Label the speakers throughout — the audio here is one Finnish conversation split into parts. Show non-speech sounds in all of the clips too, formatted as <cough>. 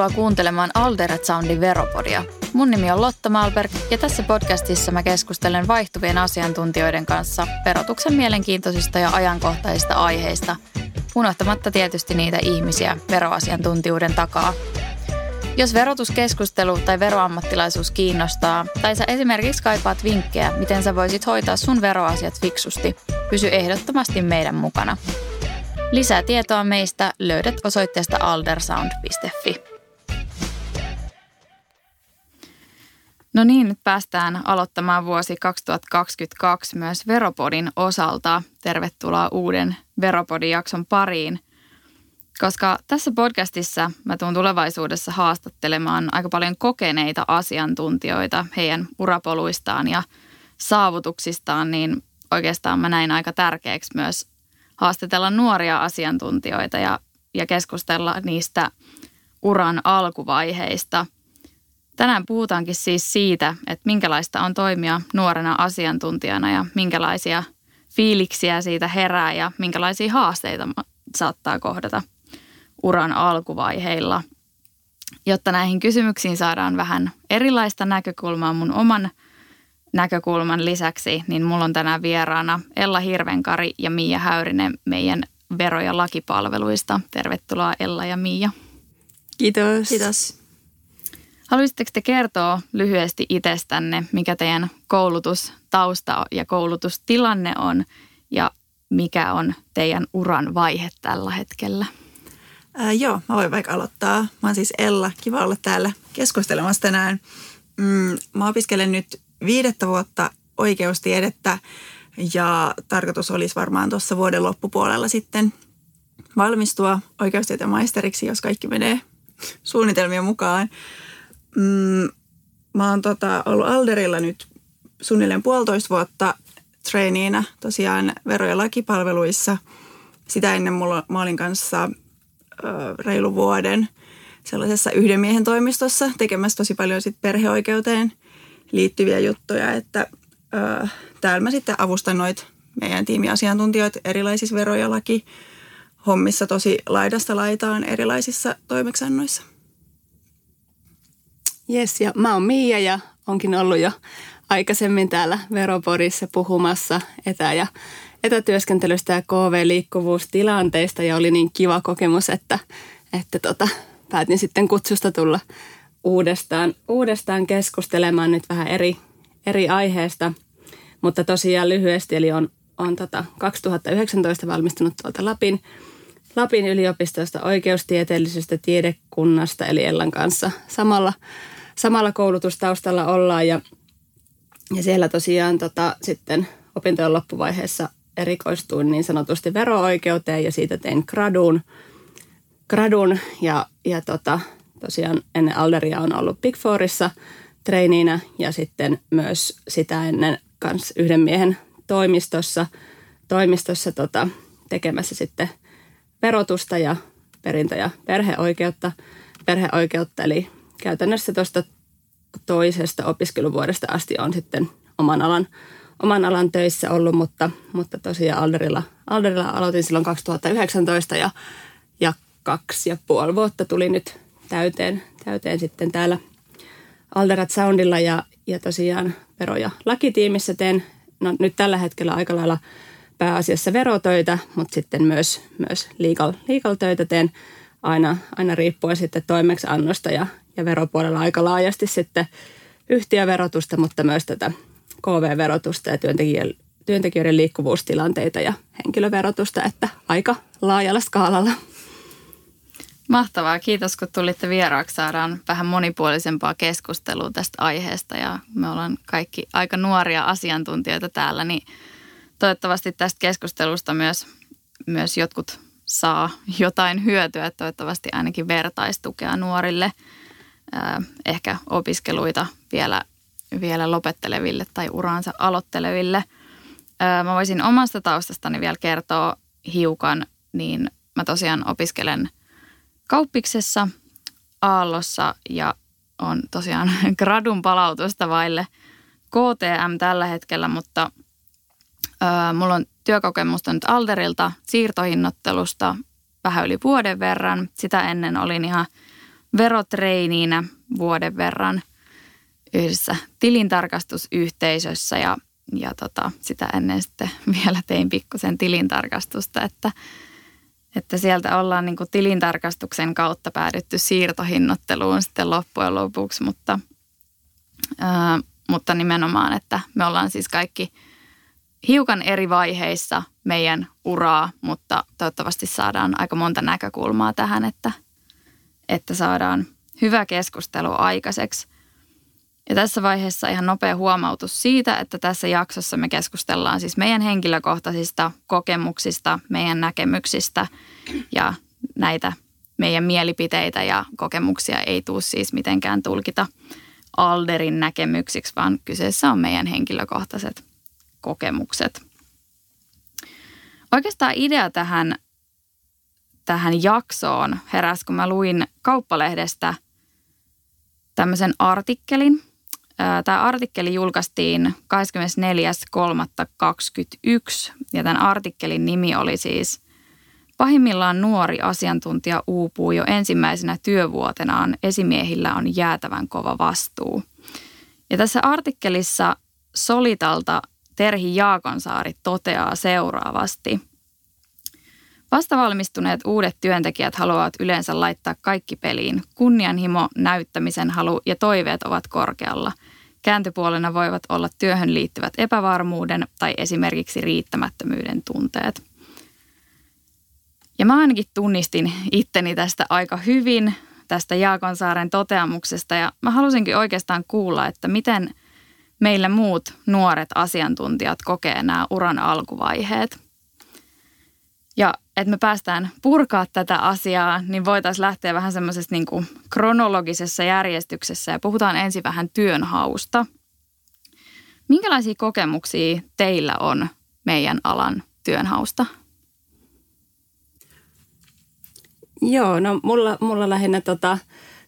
Speaker 1: Tervetuloa kuuntelemaan Alderet Soundin Veropodia. Mun nimi on Lotta Malberg ja tässä podcastissa mä keskustelen vaihtuvien asiantuntijoiden kanssa verotuksen mielenkiintoisista ja ajankohtaisista aiheista, unohtamatta tietysti niitä ihmisiä veroasiantuntijuuden takaa. Jos verotuskeskustelu tai veroammattilaisuus kiinnostaa, tai sä esimerkiksi kaipaat vinkkejä, miten sä voisit hoitaa sun veroasiat fiksusti, pysy ehdottomasti meidän mukana. Lisää tietoa meistä löydät osoitteesta aldersound.fi. No niin, nyt päästään aloittamaan vuosi 2022 myös Veropodin osalta. Tervetuloa uuden Veropodin jakson pariin. Koska tässä podcastissa mä tuun tulevaisuudessa haastattelemaan aika paljon kokeneita asiantuntijoita heidän urapoluistaan ja saavutuksistaan, niin oikeastaan mä näin aika tärkeäksi myös haastatella nuoria asiantuntijoita ja, ja keskustella niistä uran alkuvaiheista. Tänään puhutaankin siis siitä, että minkälaista on toimia nuorena asiantuntijana ja minkälaisia fiiliksiä siitä herää ja minkälaisia haasteita saattaa kohdata uran alkuvaiheilla. Jotta näihin kysymyksiin saadaan vähän erilaista näkökulmaa mun oman näkökulman lisäksi, niin mulla on tänään vieraana Ella Hirvenkari ja Miia Häyrinen meidän vero- ja lakipalveluista. Tervetuloa Ella ja Miia.
Speaker 2: Kiitos.
Speaker 3: Kiitos.
Speaker 1: Haluaisitteko te kertoa lyhyesti itsestänne, mikä teidän koulutustausta ja koulutustilanne on ja mikä on teidän uran vaihe tällä hetkellä?
Speaker 2: Ää, joo, mä voin vaikka aloittaa. Mä oon siis Ella. Kiva olla täällä keskustelemassa tänään. Mm, mä opiskelen nyt viidettä vuotta oikeustiedettä ja tarkoitus olisi varmaan tuossa vuoden loppupuolella sitten valmistua oikeustieteen maisteriksi, jos kaikki menee suunnitelmien mukaan. Mm, mä oon tota, ollut Alderilla nyt suunnilleen puolitoista vuotta treeniinä tosiaan vero- ja lakipalveluissa. Sitä ennen mulla, mä olin kanssa ö, reilu vuoden sellaisessa yhden miehen toimistossa tekemässä tosi paljon sit perheoikeuteen liittyviä juttuja, että ö, täällä mä sitten avustan noit meidän tiimiasiantuntijoita erilaisissa vero- ja laki hommissa tosi laidasta laitaan erilaisissa toimeksiannoissa.
Speaker 3: Jes, ja mä oon Miia ja onkin ollut jo aikaisemmin täällä Veropodissa puhumassa etä- ja etätyöskentelystä ja KV-liikkuvuustilanteista ja oli niin kiva kokemus, että, että tota, päätin sitten kutsusta tulla uudestaan, uudestaan keskustelemaan nyt vähän eri, eri aiheesta. Mutta tosiaan lyhyesti, eli on, on tota 2019 valmistunut tuolta Lapin, Lapin yliopistosta oikeustieteellisestä tiedekunnasta, eli Ellan kanssa samalla, samalla koulutustaustalla ollaan. Ja, ja siellä tosiaan tota, sitten opintojen loppuvaiheessa erikoistuin niin sanotusti vero-oikeuteen ja siitä tein gradun, gradun ja, ja tota, tosiaan ennen Alderia on ollut Big Fourissa treiniinä ja sitten myös sitä ennen kans yhden miehen toimistossa, toimistossa tota, tekemässä sitten verotusta ja perintö- ja perheoikeutta, perheoikeutta. Eli käytännössä tuosta toisesta opiskeluvuodesta asti on sitten oman alan, oman alan töissä ollut, mutta, mutta tosiaan Alderilla, Alderilla aloitin silloin 2019 ja, ja kaksi ja puoli vuotta tuli nyt täyteen, täyteen sitten täällä Alderat Soundilla ja, ja tosiaan vero- ja lakitiimissä teen no, nyt tällä hetkellä aika lailla pääasiassa verotöitä, mutta sitten myös, myös legal, legal töitä teen aina, aina riippuen sitten toimeksiannosta ja, ja veropuolella aika laajasti sitten yhtiöverotusta, mutta myös tätä KV-verotusta ja työntekijöiden, liikkuvuustilanteita ja henkilöverotusta, että aika laajalla skaalalla.
Speaker 1: Mahtavaa. Kiitos, kun tulitte vieraaksi. Saadaan vähän monipuolisempaa keskustelua tästä aiheesta ja me ollaan kaikki aika nuoria asiantuntijoita täällä, niin toivottavasti tästä keskustelusta myös, myös jotkut saa jotain hyötyä, toivottavasti ainakin vertaistukea nuorille, ehkä opiskeluita vielä, vielä lopetteleville tai uraansa aloitteleville. Mä voisin omasta taustastani vielä kertoa hiukan, niin mä tosiaan opiskelen – kauppiksessa Aallossa ja on tosiaan <laughs> gradun palautusta vaille KTM tällä hetkellä, mutta ö, mulla on työkokemusta nyt Alderilta siirtohinnottelusta vähän yli vuoden verran. Sitä ennen olin ihan verotreiniinä vuoden verran yhdessä tilintarkastusyhteisössä ja, ja tota, sitä ennen sitten <laughs> vielä tein pikkusen tilintarkastusta, että, että sieltä ollaan niin kuin tilintarkastuksen kautta päädytty siirtohinnotteluun sitten loppujen lopuksi, mutta, ää, mutta nimenomaan, että me ollaan siis kaikki hiukan eri vaiheissa meidän uraa, mutta toivottavasti saadaan aika monta näkökulmaa tähän, että, että saadaan hyvä keskustelu aikaiseksi. Ja tässä vaiheessa ihan nopea huomautus siitä, että tässä jaksossa me keskustellaan siis meidän henkilökohtaisista kokemuksista, meidän näkemyksistä ja näitä meidän mielipiteitä ja kokemuksia ei tule siis mitenkään tulkita Alderin näkemyksiksi, vaan kyseessä on meidän henkilökohtaiset kokemukset. Oikeastaan idea tähän, tähän jaksoon heräsi, kun mä luin kauppalehdestä tämmöisen artikkelin – Tämä artikkeli julkaistiin 24.3.21 ja tämän artikkelin nimi oli siis Pahimmillaan nuori asiantuntija uupuu jo ensimmäisenä työvuotenaan. Esimiehillä on jäätävän kova vastuu. Ja tässä artikkelissa Solitalta Terhi Jaakonsaari toteaa seuraavasti – Vastavalmistuneet uudet työntekijät haluavat yleensä laittaa kaikki peliin. Kunnianhimo, näyttämisen halu ja toiveet ovat korkealla. Kääntöpuolena voivat olla työhön liittyvät epävarmuuden tai esimerkiksi riittämättömyyden tunteet. Ja mä ainakin tunnistin itteni tästä aika hyvin, tästä Jaakonsaaren toteamuksesta ja mä halusinkin oikeastaan kuulla, että miten meillä muut nuoret asiantuntijat kokee nämä uran alkuvaiheet – ja että me päästään purkaa tätä asiaa, niin voitaisiin lähteä vähän semmoisessa niin kuin kronologisessa järjestyksessä ja puhutaan ensin vähän työnhausta. Minkälaisia kokemuksia teillä on meidän alan työnhausta?
Speaker 3: Joo, no mulla, mulla lähinnä tota,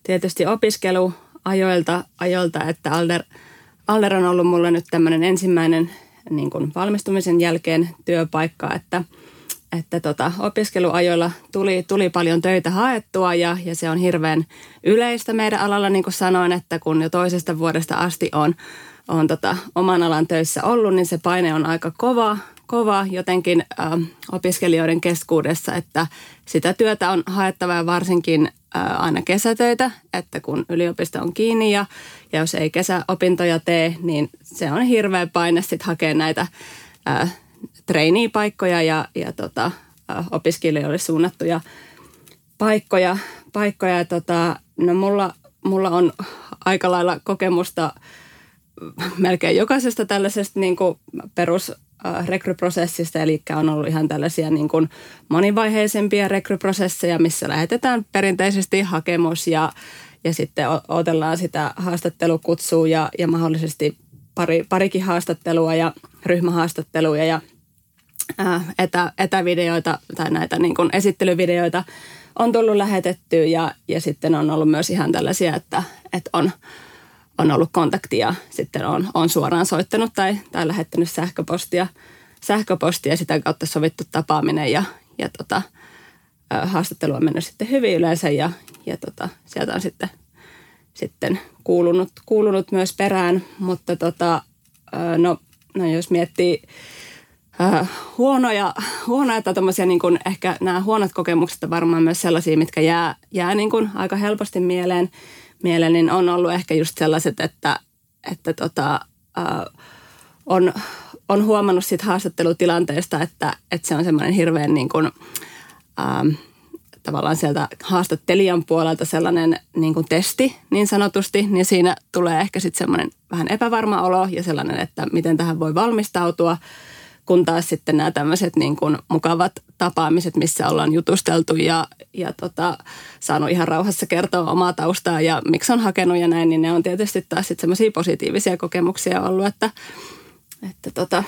Speaker 3: tietysti opiskeluajoilta, ajoilta, että Alder, Alder on ollut mulla nyt tämmöinen ensimmäinen niin kuin valmistumisen jälkeen työpaikka, että – että tota, opiskeluajoilla tuli, tuli paljon töitä haettua ja, ja se on hirveän yleistä meidän alalla, niin kuin sanoin, että kun jo toisesta vuodesta asti on, on tota, oman alan töissä ollut, niin se paine on aika kova, kova jotenkin ä, opiskelijoiden keskuudessa, että sitä työtä on haettava ja varsinkin ä, aina kesätöitä, että kun yliopisto on kiinni ja, ja jos ei kesäopintoja tee, niin se on hirveä paine sitten hakea näitä ä, trainee-paikkoja ja, ja tota, opiskelijoille suunnattuja paikkoja. paikkoja. Ja tota, no mulla, mulla on aika lailla kokemusta melkein jokaisesta tällaisesta niin kuin perus rekryprosessista, eli on ollut ihan tällaisia niin kuin monivaiheisempia rekryprosesseja, missä lähetetään perinteisesti hakemus ja, ja sitten otellaan sitä haastattelukutsua ja, ja mahdollisesti pari, parikin haastattelua ja ryhmähaastatteluja ja etä, etävideoita tai näitä niin kuin esittelyvideoita on tullut lähetettyä ja, ja sitten on ollut myös ihan tällaisia, että, että on, on ollut kontaktia, sitten on, on suoraan soittanut tai, tai lähettänyt sähköpostia, sähköpostia sitä kautta sovittu tapaaminen ja, ja tota, haastattelu on mennyt sitten hyvin yleensä ja, ja tota, sieltä on sitten, sitten kuulunut, kuulunut myös perään, mutta tota, no, no jos miettii äh, huonoja, huonoja tai tämmöisiä niin kuin ehkä nämä huonot kokemukset varmaan myös sellaisia, mitkä jää, jää niin kuin aika helposti mieleen, mieleen, niin on ollut ehkä just sellaiset, että, että tota, äh, on, on huomannut siitä haastattelutilanteesta, että, että se on semmoinen hirveän niin kuin, ähm, tavallaan sieltä haastattelijan puolelta sellainen niin kuin testi niin sanotusti, niin siinä tulee ehkä sitten semmoinen vähän epävarma olo ja sellainen, että miten tähän voi valmistautua – kun taas sitten nämä tämmöiset niin kuin mukavat tapaamiset, missä ollaan jutusteltu ja, ja tota, saanut ihan rauhassa kertoa omaa taustaa ja miksi on hakenut ja näin, niin ne on tietysti taas sitten semmoisia positiivisia kokemuksia ollut, että, että tota,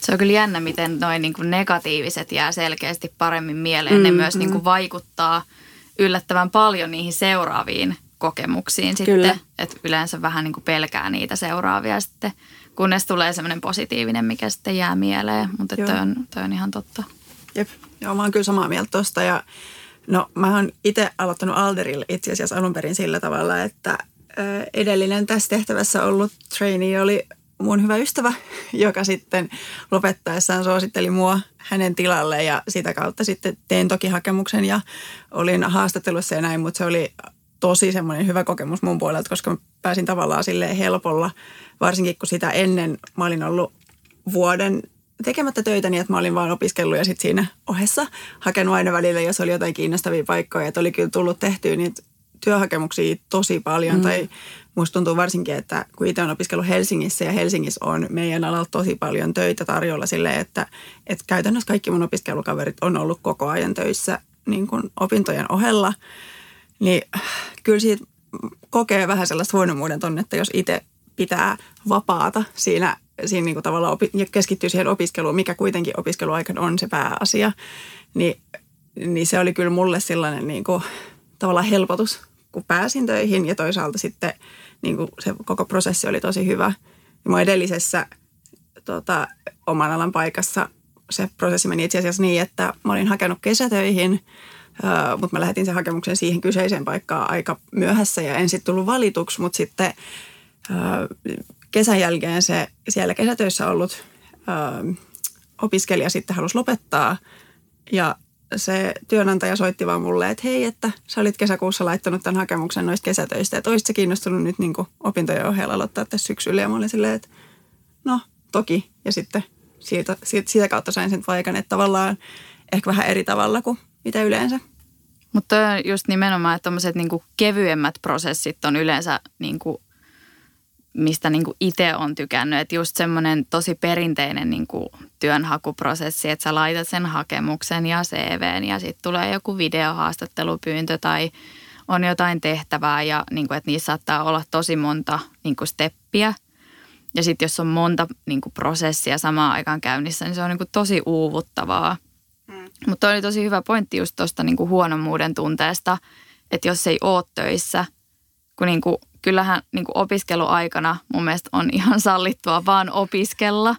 Speaker 1: se on kyllä jännä, miten noin niin kuin negatiiviset jää selkeästi paremmin mieleen. Mm, ne myös mm. niin kuin vaikuttaa yllättävän paljon niihin seuraaviin kokemuksiin sitten. Että yleensä vähän niin kuin pelkää niitä seuraavia sitten kunnes tulee semmoinen positiivinen, mikä sitten jää mieleen. Mutta toi on, toi on ihan totta.
Speaker 2: Jep, joo mä oon kyllä samaa mieltä tosta ja No mä oon itse aloittanut Alderille itse asiassa alun perin sillä tavalla, että edellinen tässä tehtävässä ollut trainee oli mun hyvä ystävä, <laughs> joka sitten lopettaessaan suositteli mua hänen tilalle ja sitä kautta sitten tein toki hakemuksen ja olin haastattelussa ja näin, mutta se oli tosi semmoinen hyvä kokemus mun puolelta, koska mä pääsin tavallaan sille helpolla, varsinkin kun sitä ennen mä olin ollut vuoden tekemättä töitä niin, että mä olin vaan opiskellut ja sitten siinä ohessa hakenut aina välillä, jos oli jotain kiinnostavia paikkoja. Että oli kyllä tullut tehtyä niitä työhakemuksia tosi paljon. Mm. Tai musta tuntuu varsinkin, että kun itse olen opiskellut Helsingissä ja Helsingissä on meidän alalla tosi paljon töitä tarjolla silleen, että, että käytännössä kaikki mun opiskelukaverit on ollut koko ajan töissä niin kuin opintojen ohella. Niin kyllä siitä kokee vähän sellaista huonommuuden tunnetta, jos itse pitää vapaata siinä siinä niin kuin tavallaan opi- ja keskittyy siihen opiskeluun, mikä kuitenkin opiskeluaikana on se pääasia, niin, niin se oli kyllä mulle sellainen niin kuin, tavallaan helpotus, kun pääsin töihin ja toisaalta sitten niin kuin se koko prosessi oli tosi hyvä. Ja mun edellisessä tota, oman alan paikassa se prosessi meni itse asiassa niin, että mä olin hakenut kesätöihin, mutta mä lähetin sen hakemuksen siihen kyseiseen paikkaan aika myöhässä ja en sitten tullut valituksi, mutta sitten kesän jälkeen se siellä kesätöissä ollut opiskelija sitten halusi lopettaa ja se työnantaja soitti vaan mulle, että hei, että sä olit kesäkuussa laittanut tämän hakemuksen noista kesätöistä, että olisit kiinnostunut nyt niin opintojen ohella aloittaa tässä syksyllä. Ja mä olin silleen, että no toki. Ja sitten siitä, siitä, siitä kautta sain sen paikan, että tavallaan ehkä vähän eri tavalla kuin mitä yleensä.
Speaker 1: Mutta just nimenomaan, että tuommoiset niinku kevyemmät prosessit on yleensä niinku mistä niin kuin itse on tykännyt. Että just semmoinen tosi perinteinen niin kuin työnhakuprosessi, että sä laitat sen hakemuksen ja CVn ja sitten tulee joku videohaastattelupyyntö tai on jotain tehtävää ja niin kuin, että niissä saattaa olla tosi monta niin kuin steppiä. Ja sitten jos on monta niin kuin prosessia samaan aikaan käynnissä, niin se on niin kuin tosi uuvuttavaa. Mutta oli tosi hyvä pointti just tuosta niin huonommuuden tunteesta, että jos ei ole töissä, kun niin kuin kyllähän niin kuin opiskeluaikana mun mielestä on ihan sallittua vaan opiskella.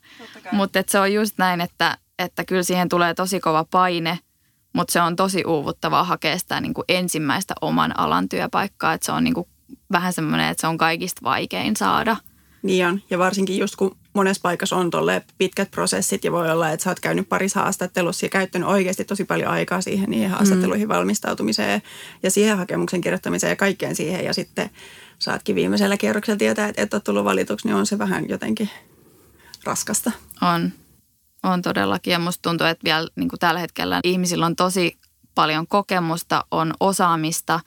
Speaker 1: Mutta se on just näin, että, että kyllä siihen tulee tosi kova paine, mutta se on tosi uuvuttavaa hakea sitä niin kuin ensimmäistä oman alan työpaikkaa. Että se on niin kuin vähän semmoinen, että se on kaikista vaikein saada.
Speaker 2: Niin on, ja varsinkin just kun monessa paikassa on tolle pitkät prosessit ja voi olla, että sä oot käynyt parissa haastattelussa ja käyttänyt oikeasti tosi paljon aikaa siihen niihin haastatteluihin mm. valmistautumiseen ja siihen hakemuksen kirjoittamiseen ja kaikkeen siihen ja sitten saatkin viimeisellä kierroksella tietää, että et ole tullut valituksi, niin on se vähän jotenkin raskasta.
Speaker 1: On. On todellakin ja musta tuntuu, että vielä niin kuin tällä hetkellä ihmisillä on tosi paljon kokemusta, on osaamista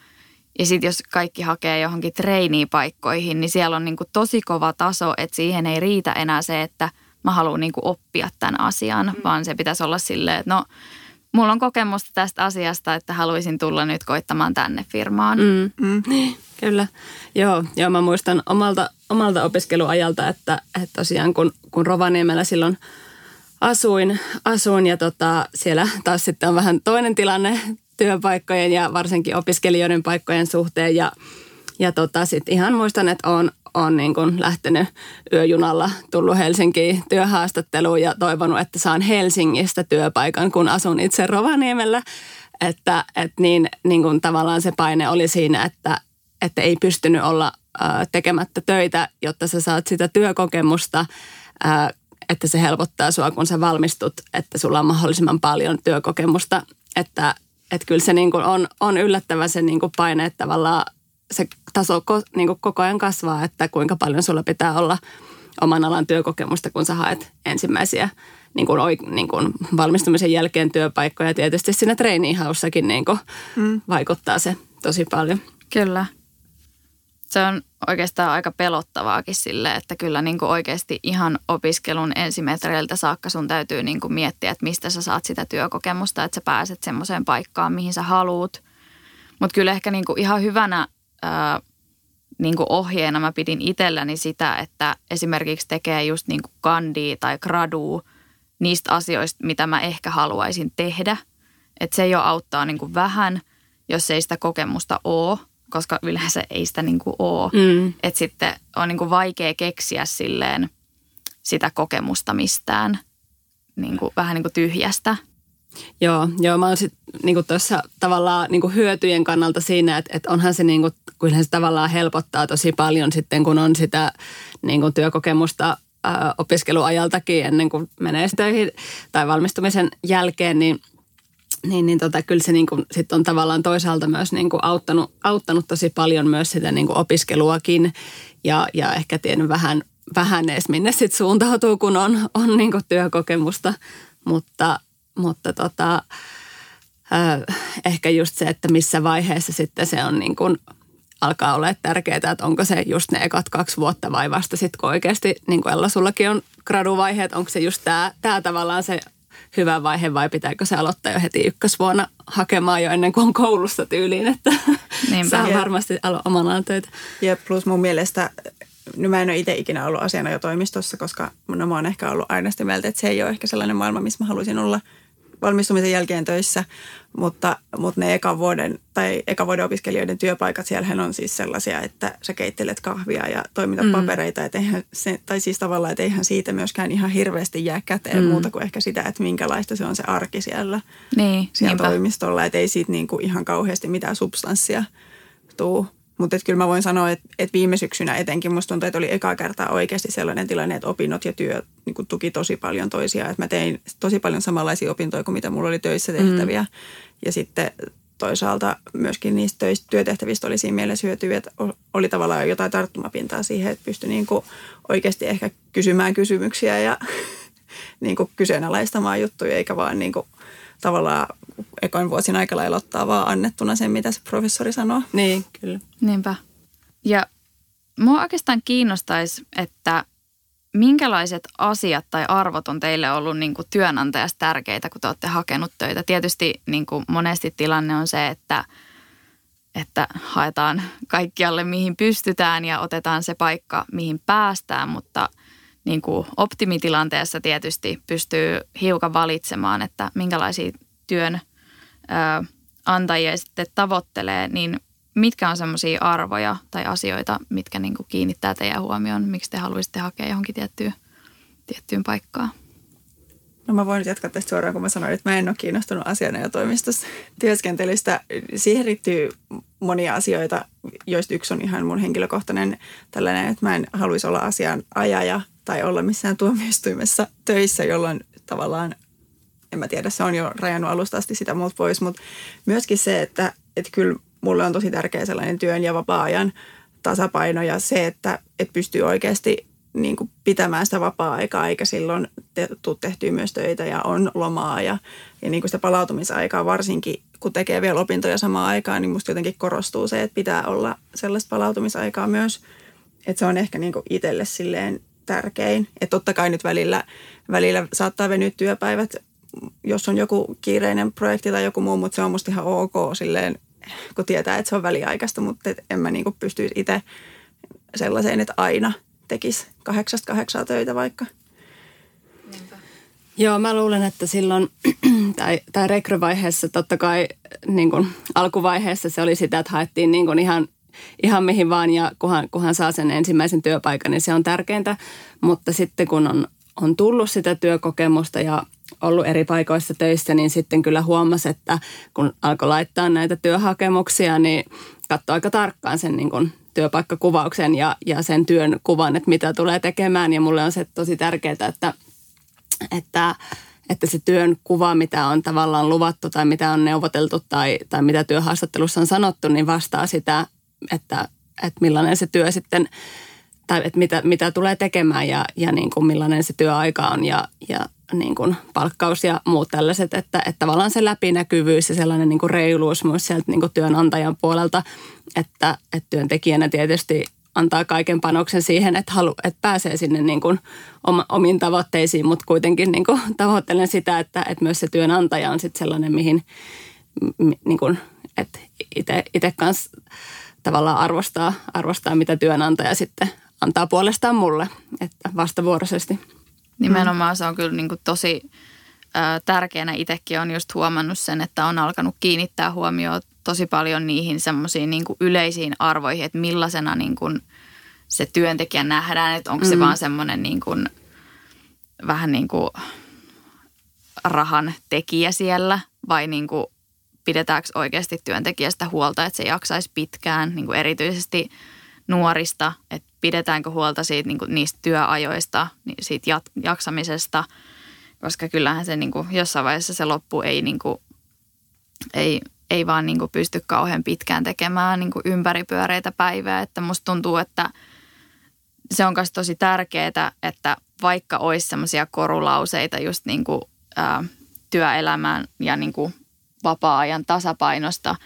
Speaker 1: ja sitten jos kaikki hakee johonkin treenipaikkoihin, niin siellä on niin kuin tosi kova taso, että siihen ei riitä enää se, että mä haluan niin kuin oppia tämän asian, mm. vaan se pitäisi olla silleen, että no mulla on kokemusta tästä asiasta, että haluaisin tulla nyt koittamaan tänne firmaan.
Speaker 3: Mm. Mm. Kyllä, joo, joo mä muistan omalta, omalta opiskeluajalta, että, että tosiaan kun, kun Rovaniemellä silloin asuin, asuin ja tota, siellä taas sitten on vähän toinen tilanne työpaikkojen ja varsinkin opiskelijoiden paikkojen suhteen ja, ja tota, sitten ihan muistan, että on, on niin kuin lähtenyt yöjunalla, tullut Helsinkiin työhaastatteluun ja toivonut, että saan Helsingistä työpaikan, kun asun itse Rovaniemellä. Että, että niin, niin kuin tavallaan se paine oli siinä, että, että ei pystynyt olla tekemättä töitä, jotta sä saat sitä työkokemusta, että se helpottaa sua, kun sä valmistut, että sulla on mahdollisimman paljon työkokemusta. Että, että kyllä se niin kuin on, on yllättävä se niin kuin paine, että tavallaan se taso niin kuin koko ajan kasvaa, että kuinka paljon sulla pitää olla oman alan työkokemusta, kun sä haet ensimmäisiä niin kuin, niin kuin valmistumisen jälkeen työpaikkoja. Tietysti siinä treenihaussakin niin kuin mm. vaikuttaa se tosi paljon.
Speaker 1: Kyllä se on oikeastaan aika pelottavaakin sille, että kyllä niin kuin oikeasti ihan opiskelun ensimetreiltä saakka sun täytyy niin kuin miettiä, että mistä sä saat sitä työkokemusta, että sä pääset semmoiseen paikkaan, mihin sä haluut. Mutta kyllä ehkä niin kuin ihan hyvänä ää, niin kuin ohjeena mä pidin itselläni sitä, että esimerkiksi tekee just niin kuin kandi tai gradu niistä asioista, mitä mä ehkä haluaisin tehdä. Että se jo auttaa niin kuin vähän, jos ei sitä kokemusta ole koska yleensä ei sitä niin kuin ole. Mm. Että sitten on niin kuin vaikea keksiä silleen sitä kokemusta mistään niin kuin, vähän niin kuin tyhjästä.
Speaker 3: Joo, joo mä oon sitten niinku tuossa tavallaan niinku hyötyjen kannalta siinä, että, että onhan se, niinku, kyllä se tavallaan helpottaa tosi paljon sitten, kun on sitä niinku työkokemusta ää, opiskeluajaltakin ennen kuin menee töihin tai valmistumisen jälkeen, niin niin, niin tota, kyllä se niinku, sit on tavallaan toisaalta myös niinku auttanut, auttanut tosi paljon myös sitä niinku opiskeluakin ja, ja ehkä tiennyt vähän, vähän edes minne sit suuntautuu, kun on, on niinku työkokemusta. Mutta, mutta tota, äh, ehkä just se, että missä vaiheessa sitten se on niin kuin alkaa olla tärkeää, että onko se just ne ekat kaksi vuotta vai vasta sitten, kun oikeasti, niin kuin Ella, sullakin on graduvaiheet, onko se just tämä, tämä tavallaan se hyvä vaihe vai pitääkö se aloittaa jo heti ykkösvuonna hakemaan jo ennen kuin on koulussa tyyliin, että Niinpä. saa varmasti alo- oman töitä.
Speaker 2: Ja plus mun mielestä no mä en ole itse ikinä ollut asiana jo toimistossa, koska no mä oon ehkä ollut aina sitä mieltä, että se ei ole ehkä sellainen maailma, missä mä haluaisin olla valmistumisen jälkeen töissä, mutta, mutta ne ekan vuoden tai ekan vuoden opiskelijoiden työpaikat, siellähän on siis sellaisia, että sä keittelet kahvia ja toimitat mm. papereita, että eihän se, tai siis tavallaan, että eihän siitä myöskään ihan hirveästi jää käteen mm. muuta kuin ehkä sitä, että minkälaista se on se arki siellä,
Speaker 1: niin,
Speaker 2: siellä toimistolla, että ei siitä niin kuin ihan kauheasti mitään substanssia tuu. Mutta kyllä mä voin sanoa, että, et viime syksynä etenkin musta tuntuu, että oli eka kertaa oikeasti sellainen tilanne, että opinnot ja työ niin tuki tosi paljon toisiaan. Että mä tein tosi paljon samanlaisia opintoja kuin mitä mulla oli töissä tehtäviä. Mm. Ja sitten toisaalta myöskin niistä töistä, työtehtävistä oli siinä mielessä hyötyä, että oli tavallaan jotain tarttumapintaa siihen, että pystyi niin kuin oikeasti ehkä kysymään kysymyksiä ja <laughs> niin kuin kyseenalaistamaan juttuja, eikä vaan niin kuin tavallaan ekoin vuosin aika lailla ottaa vaan annettuna sen, mitä se professori sanoo.
Speaker 3: Niin, kyllä.
Speaker 1: Niinpä. Ja mua oikeastaan kiinnostaisi, että minkälaiset asiat tai arvot on teille ollut niin kuin työnantajasta tärkeitä, kun te olette hakenut töitä? Tietysti niin kuin monesti tilanne on se, että, että haetaan kaikkialle, mihin pystytään ja otetaan se paikka, mihin päästään, mutta niin kuin optimitilanteessa tietysti pystyy hiukan valitsemaan, että minkälaisia työn antajia sitten tavoittelee, niin mitkä on semmoisia arvoja tai asioita, mitkä niin kuin kiinnittää teidän huomioon, miksi te haluaisitte hakea johonkin tiettyyn, tiettyyn paikkaan?
Speaker 2: No mä voin nyt jatkaa tästä suoraan, kun mä sanoin, että mä en ole kiinnostunut asianajotoimistossa työskentelystä. Siihen liittyy monia asioita, joista yksi on ihan mun henkilökohtainen tällainen, että mä en haluaisi olla asianajaja tai olla missään tuomioistuimessa töissä, jolloin tavallaan en mä tiedä, se on jo rajannut alusta asti sitä multa pois, mutta myöskin se, että, että kyllä mulle on tosi tärkeä sellainen työn ja vapaa-ajan tasapaino ja se, että, että pystyy oikeasti niin kuin pitämään sitä vapaa-aikaa, eikä silloin te, tuu tehtyä myös töitä ja on lomaa ja, ja niin kuin sitä palautumisaikaa varsinkin, kun tekee vielä opintoja samaan aikaan, niin musta jotenkin korostuu se, että pitää olla sellaista palautumisaikaa myös, että se on ehkä niin kuin itselle silleen tärkein. Että totta kai nyt välillä, välillä saattaa venyä työpäivät jos on joku kiireinen projekti tai joku muu, mutta se on musta ihan ok silleen, kun tietää, että se on väliaikaista, mutta en mä niinku pystyisi itse sellaiseen, että aina tekisi kahdeksasta kahdeksaa töitä vaikka.
Speaker 3: Joo, mä luulen, että silloin, <clears throat> tai, tai rekryvaiheessa totta kai niin kuin alkuvaiheessa se oli sitä, että haettiin niin kuin ihan, ihan mihin vaan ja kunhan, kunhan saa sen ensimmäisen työpaikan, niin se on tärkeintä. Mutta sitten kun on, on tullut sitä työkokemusta ja ollut eri paikoissa töissä, niin sitten kyllä huomasi, että kun alkoi laittaa näitä työhakemuksia, niin katsoi aika tarkkaan sen niin kuin työpaikkakuvauksen ja, ja sen työn kuvan, että mitä tulee tekemään. Ja mulle on se tosi tärkeää, että, että, että se työn kuva, mitä on tavallaan luvattu tai mitä on neuvoteltu tai, tai mitä työhaastattelussa on sanottu, niin vastaa sitä, että, että millainen se työ sitten tai että mitä, mitä tulee tekemään ja, ja niin kuin millainen se työaika on ja, ja niin kuin palkkaus ja muut tällaiset, että, että tavallaan se läpinäkyvyys ja sellainen niin kuin reiluus myös sieltä niin kuin työnantajan puolelta, että, että työntekijänä tietysti antaa kaiken panoksen siihen, että, halu, että pääsee sinne niin kuin omiin tavoitteisiin, mutta kuitenkin niin kuin tavoittelen sitä, että, että myös se työnantaja on sitten sellainen, mihin niin kuin, että itse kanssa tavallaan arvostaa, arvostaa, mitä työnantaja sitten antaa puolestaan mulle, että vastavuoroisesti.
Speaker 1: Nimenomaan se on kyllä niin kuin tosi ö, tärkeänä itsekin on just huomannut sen, että on alkanut kiinnittää huomioon tosi paljon niihin semmoisiin niin yleisiin arvoihin, että millaisena niin kuin se työntekijä nähdään, että onko mm. se vaan semmoinen niin kuin, vähän niin kuin rahan tekijä siellä vai niin kuin pidetäänkö oikeasti työntekijästä huolta, että se jaksaisi pitkään, niin kuin erityisesti nuorista, että pidetäänkö huolta siitä, niin kuin niistä työajoista, siitä jaksamisesta, koska kyllähän se niin kuin, jossain vaiheessa se loppu ei, niin kuin, ei, ei vaan niin kuin pysty kauhean pitkään tekemään niin kuin ympäripyöreitä päivää, että musta tuntuu, että se on myös tosi tärkeää, että vaikka olisi semmoisia korulauseita just niin kuin, ää, työelämän ja niin kuin vapaa-ajan tasapainosta,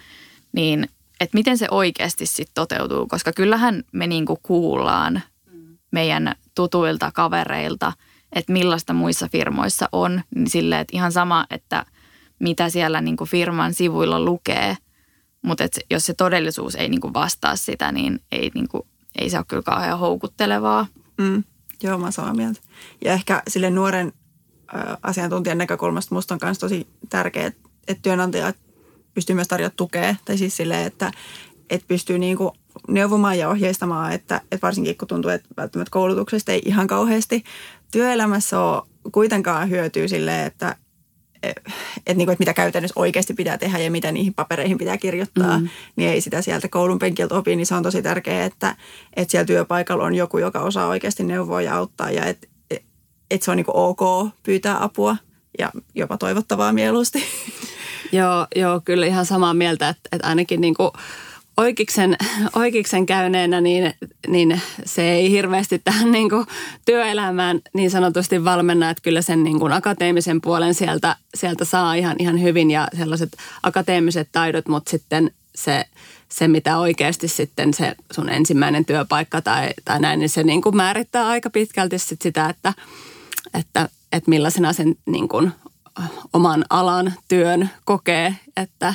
Speaker 1: niin että miten se oikeasti sitten toteutuu, koska kyllähän me niinku kuullaan meidän tutuilta kavereilta, että millaista muissa firmoissa on, niin silleen, että ihan sama, että mitä siellä niinku firman sivuilla lukee, mutta jos se todellisuus ei niinku vastaa sitä, niin ei, niinku, ei se ole kyllä kauhean houkuttelevaa.
Speaker 2: Mm, joo, mä samaa mieltä. Ja ehkä sille nuoren ö, asiantuntijan näkökulmasta musta on myös tosi tärkeää, että työnantajat pystyy myös tarjota tukea. Tai siis silleen, että, että pystyy niin kuin neuvomaan ja ohjeistamaan, että, että varsinkin kun tuntuu, että välttämättä koulutuksesta ei ihan kauheasti työelämässä ole kuitenkaan hyötyä silleen, että, että, niin kuin, että mitä käytännössä oikeasti pitää tehdä ja mitä niihin papereihin pitää kirjoittaa, mm. niin ei sitä sieltä koulun penkiltä opi, niin se on tosi tärkeää, että, että siellä työpaikalla on joku, joka osaa oikeasti neuvoa ja auttaa ja että, että se on niin ok pyytää apua ja jopa toivottavaa mieluusti. <laughs>
Speaker 3: Joo, joo, kyllä ihan samaa mieltä, että, että ainakin niin kuin oikeiksen, oikeiksen käyneenä, niin, niin se ei hirveästi tähän niin kuin työelämään niin sanotusti valmenna, että kyllä sen niin kuin akateemisen puolen sieltä, sieltä saa ihan, ihan hyvin ja sellaiset akateemiset taidot, mutta sitten se, se, mitä oikeasti sitten se sun ensimmäinen työpaikka tai, tai näin, niin se niin kuin määrittää aika pitkälti sit sitä, että, että, että millaisena sen niin kuin oman alan työn kokee, että,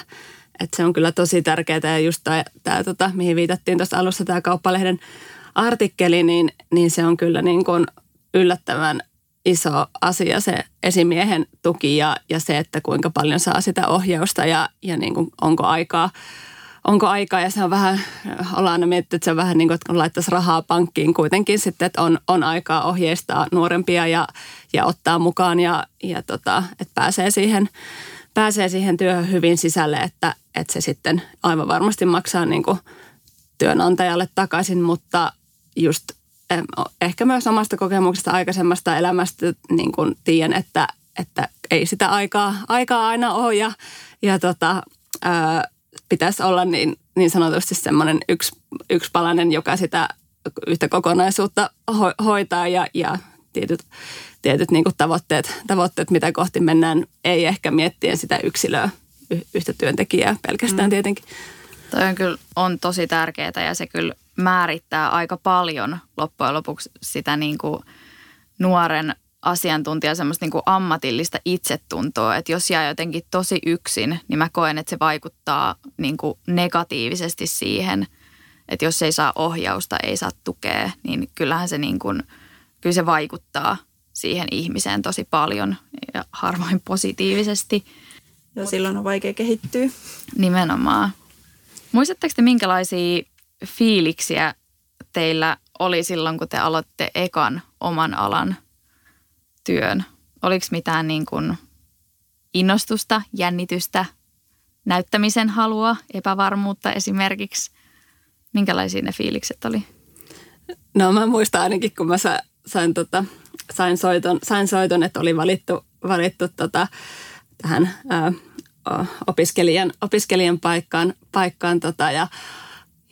Speaker 3: että se on kyllä tosi tärkeää ja just tämä, tota, mihin viitattiin tuossa alussa tämä kauppalehden artikkeli, niin, niin se on kyllä niin kuin yllättävän iso asia se esimiehen tuki ja, ja se, että kuinka paljon saa sitä ohjausta ja, ja niin kuin onko aikaa onko aikaa ja se on vähän, ollaan aina mietitty, että se on vähän niin kuin, että kun laittaisi rahaa pankkiin kuitenkin sitten, että on, on aikaa ohjeistaa nuorempia ja, ja ottaa mukaan ja, ja tota, että pääsee siihen, pääsee siihen työhön hyvin sisälle, että, että se sitten aivan varmasti maksaa niin kuin työnantajalle takaisin, mutta just ehkä myös omasta kokemuksesta aikaisemmasta elämästä niin kuin tiedän, että, että ei sitä aikaa, aikaa aina ole ja, ja tota, ää, pitäisi olla niin, niin sanotusti semmoinen yksi, yksi palanen, joka sitä yhtä kokonaisuutta ho, hoitaa ja, ja tietyt, tietyt niin tavoitteet, tavoitteet, mitä kohti mennään, ei ehkä miettien sitä yksilöä, yhtä työntekijää pelkästään mm. tietenkin.
Speaker 1: Toi on kyllä on tosi tärkeää ja se kyllä määrittää aika paljon loppujen lopuksi sitä niin kuin nuoren asiantuntija semmoista niin kuin ammatillista itsetuntoa, että jos jää jotenkin tosi yksin, niin mä koen, että se vaikuttaa niin kuin negatiivisesti siihen, että jos ei saa ohjausta, ei saa tukea, niin kyllähän se, niin kuin, kyllä se vaikuttaa siihen ihmiseen tosi paljon ja harvoin positiivisesti.
Speaker 2: Ja silloin on vaikea kehittyä.
Speaker 1: Nimenomaan. Muistatteko te minkälaisia fiiliksiä teillä oli silloin, kun te aloitte ekan oman alan – työn? Oliko mitään niin kuin innostusta, jännitystä, näyttämisen halua, epävarmuutta esimerkiksi? Minkälaisia ne fiilikset oli?
Speaker 3: No mä muistan ainakin, kun mä sain, tota, sain, soiton, sain soiton, että oli valittu, valittu tota, tähän ää, opiskelijan, opiskelijan paikkaan, paikkaan tota, ja,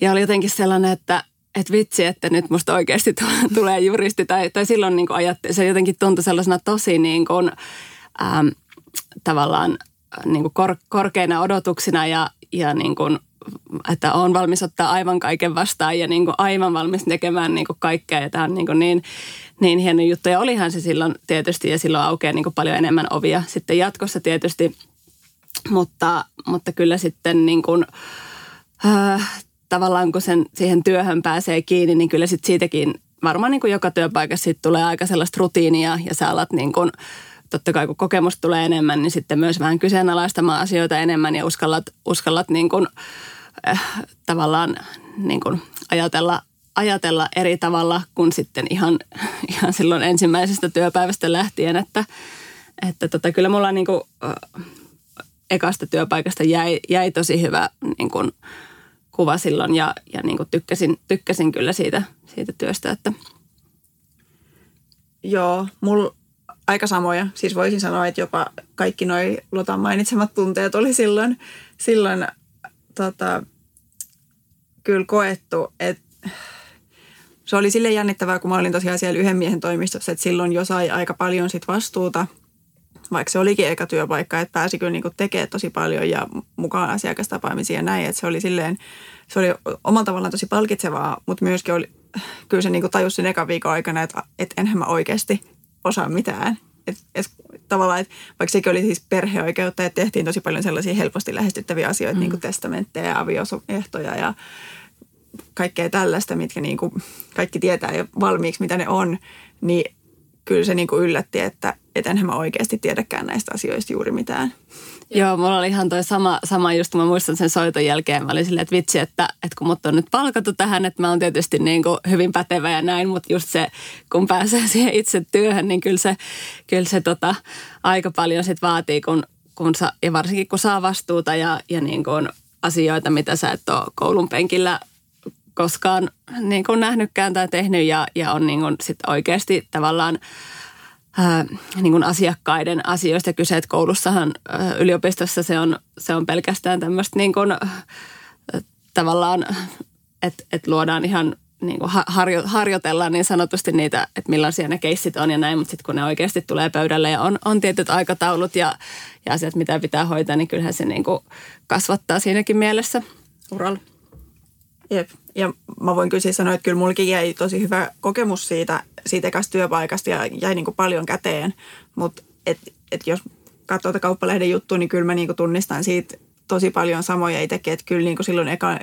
Speaker 3: ja oli jotenkin sellainen, että että vitsi, että nyt musta oikeasti <laughs> tulee juristi. Tai, tai silloin niin ajatte, se jotenkin tuntui sellaisena tosi niin kuin, ähm, tavallaan niin kuin kor, korkeina odotuksina ja, ja niin kuin, että on valmis ottaa aivan kaiken vastaan ja niin kuin aivan valmis tekemään niin kuin kaikkea. Ja tämä on niin, kuin niin, niin hieno juttu. Ja olihan se silloin tietysti ja silloin aukeaa niin kuin paljon enemmän ovia sitten jatkossa tietysti. Mutta, mutta kyllä sitten niin kuin, äh, tavallaan kun sen, siihen työhön pääsee kiinni, niin kyllä sit siitäkin varmaan niin kuin joka työpaikassa sit tulee aika sellaista rutiinia ja sä alat niin kuin, totta kai kun kokemus tulee enemmän, niin sitten myös vähän kyseenalaistamaan asioita enemmän ja uskallat, uskallat niin kuin, äh, tavallaan niin kuin ajatella, ajatella eri tavalla kuin sitten ihan, <laughs> ihan silloin ensimmäisestä työpäivästä lähtien, että, että tota, kyllä mulla niin kuin, äh, ekasta työpaikasta jäi, jäi tosi hyvä niin kuin, kuva silloin ja, ja niin kuin tykkäsin, tykkäsin kyllä siitä, siitä työstä, että
Speaker 2: Joo, mulla aika samoja. Siis voisin sanoa, että jopa kaikki noi Lotan mainitsemat tunteet oli silloin, silloin tota, kyllä koettu, että se oli sille jännittävää, kun mä olin tosiaan siellä yhden miehen toimistossa, että silloin jo sai aika paljon sit vastuuta, vaikka se olikin eka työpaikka, että pääsi kyllä niinku tekemään tosi paljon ja mukaan asiakastapaamisia ja näin, että se oli silleen, se oli omalla tavallaan tosi palkitsevaa, mutta myöskin oli, kyllä se niinku tajusi sen ekan viikon aikana, että, että enhän mä oikeasti osaa mitään. Et, et, tavallaan, että vaikka sekin oli siis perheoikeutta, että tehtiin tosi paljon sellaisia helposti lähestyttäviä asioita, mm. niin kuin testamentteja ja avioehtoja ja kaikkea tällaista, mitkä niin kuin kaikki tietää jo valmiiksi, mitä ne on, niin kyllä se niin kuin yllätti, että et enhän mä oikeasti tiedäkään näistä asioista juuri mitään.
Speaker 3: Joo, mulla oli ihan toi sama, sama just, mä muistan sen soiton jälkeen. Mä olin silleen, että vitsi, että, että kun mut on nyt palkattu tähän, että mä oon tietysti niin kuin hyvin pätevä ja näin, mutta just se, kun pääsee <laughs> siihen itse työhön, niin kyllä se, kyllä se tota, aika paljon sit vaatii, kun, kun sa, ja varsinkin kun saa vastuuta ja, ja niin kuin asioita, mitä sä et ole koulun penkillä koskaan niin kuin nähnytkään tai tehnyt ja, ja on niin kuin sit oikeasti tavallaan ää, niin kuin asiakkaiden asioista kyse, että koulussahan ää, yliopistossa se on, se on pelkästään tämmöistä niin kuin, ää, tavallaan, että et luodaan ihan niin kuin harjo, harjoitellaan niin sanotusti niitä, että millaisia ne keissit on ja näin, mutta sitten kun ne oikeasti tulee pöydälle ja on, on tietyt aikataulut ja, ja asiat, mitä pitää hoitaa, niin kyllähän se niin kuin kasvattaa siinäkin mielessä uralla.
Speaker 2: Jep. Ja mä voin kyllä siis sanoa, että kyllä mullakin jäi tosi hyvä kokemus siitä, siitä ekasta työpaikasta ja jäi niin kuin paljon käteen. Mutta et, et jos katsoo tätä kauppalehden juttua, niin kyllä mä niin kuin tunnistan siitä tosi paljon samoja itsekin. Että kyllä niin kuin silloin eka,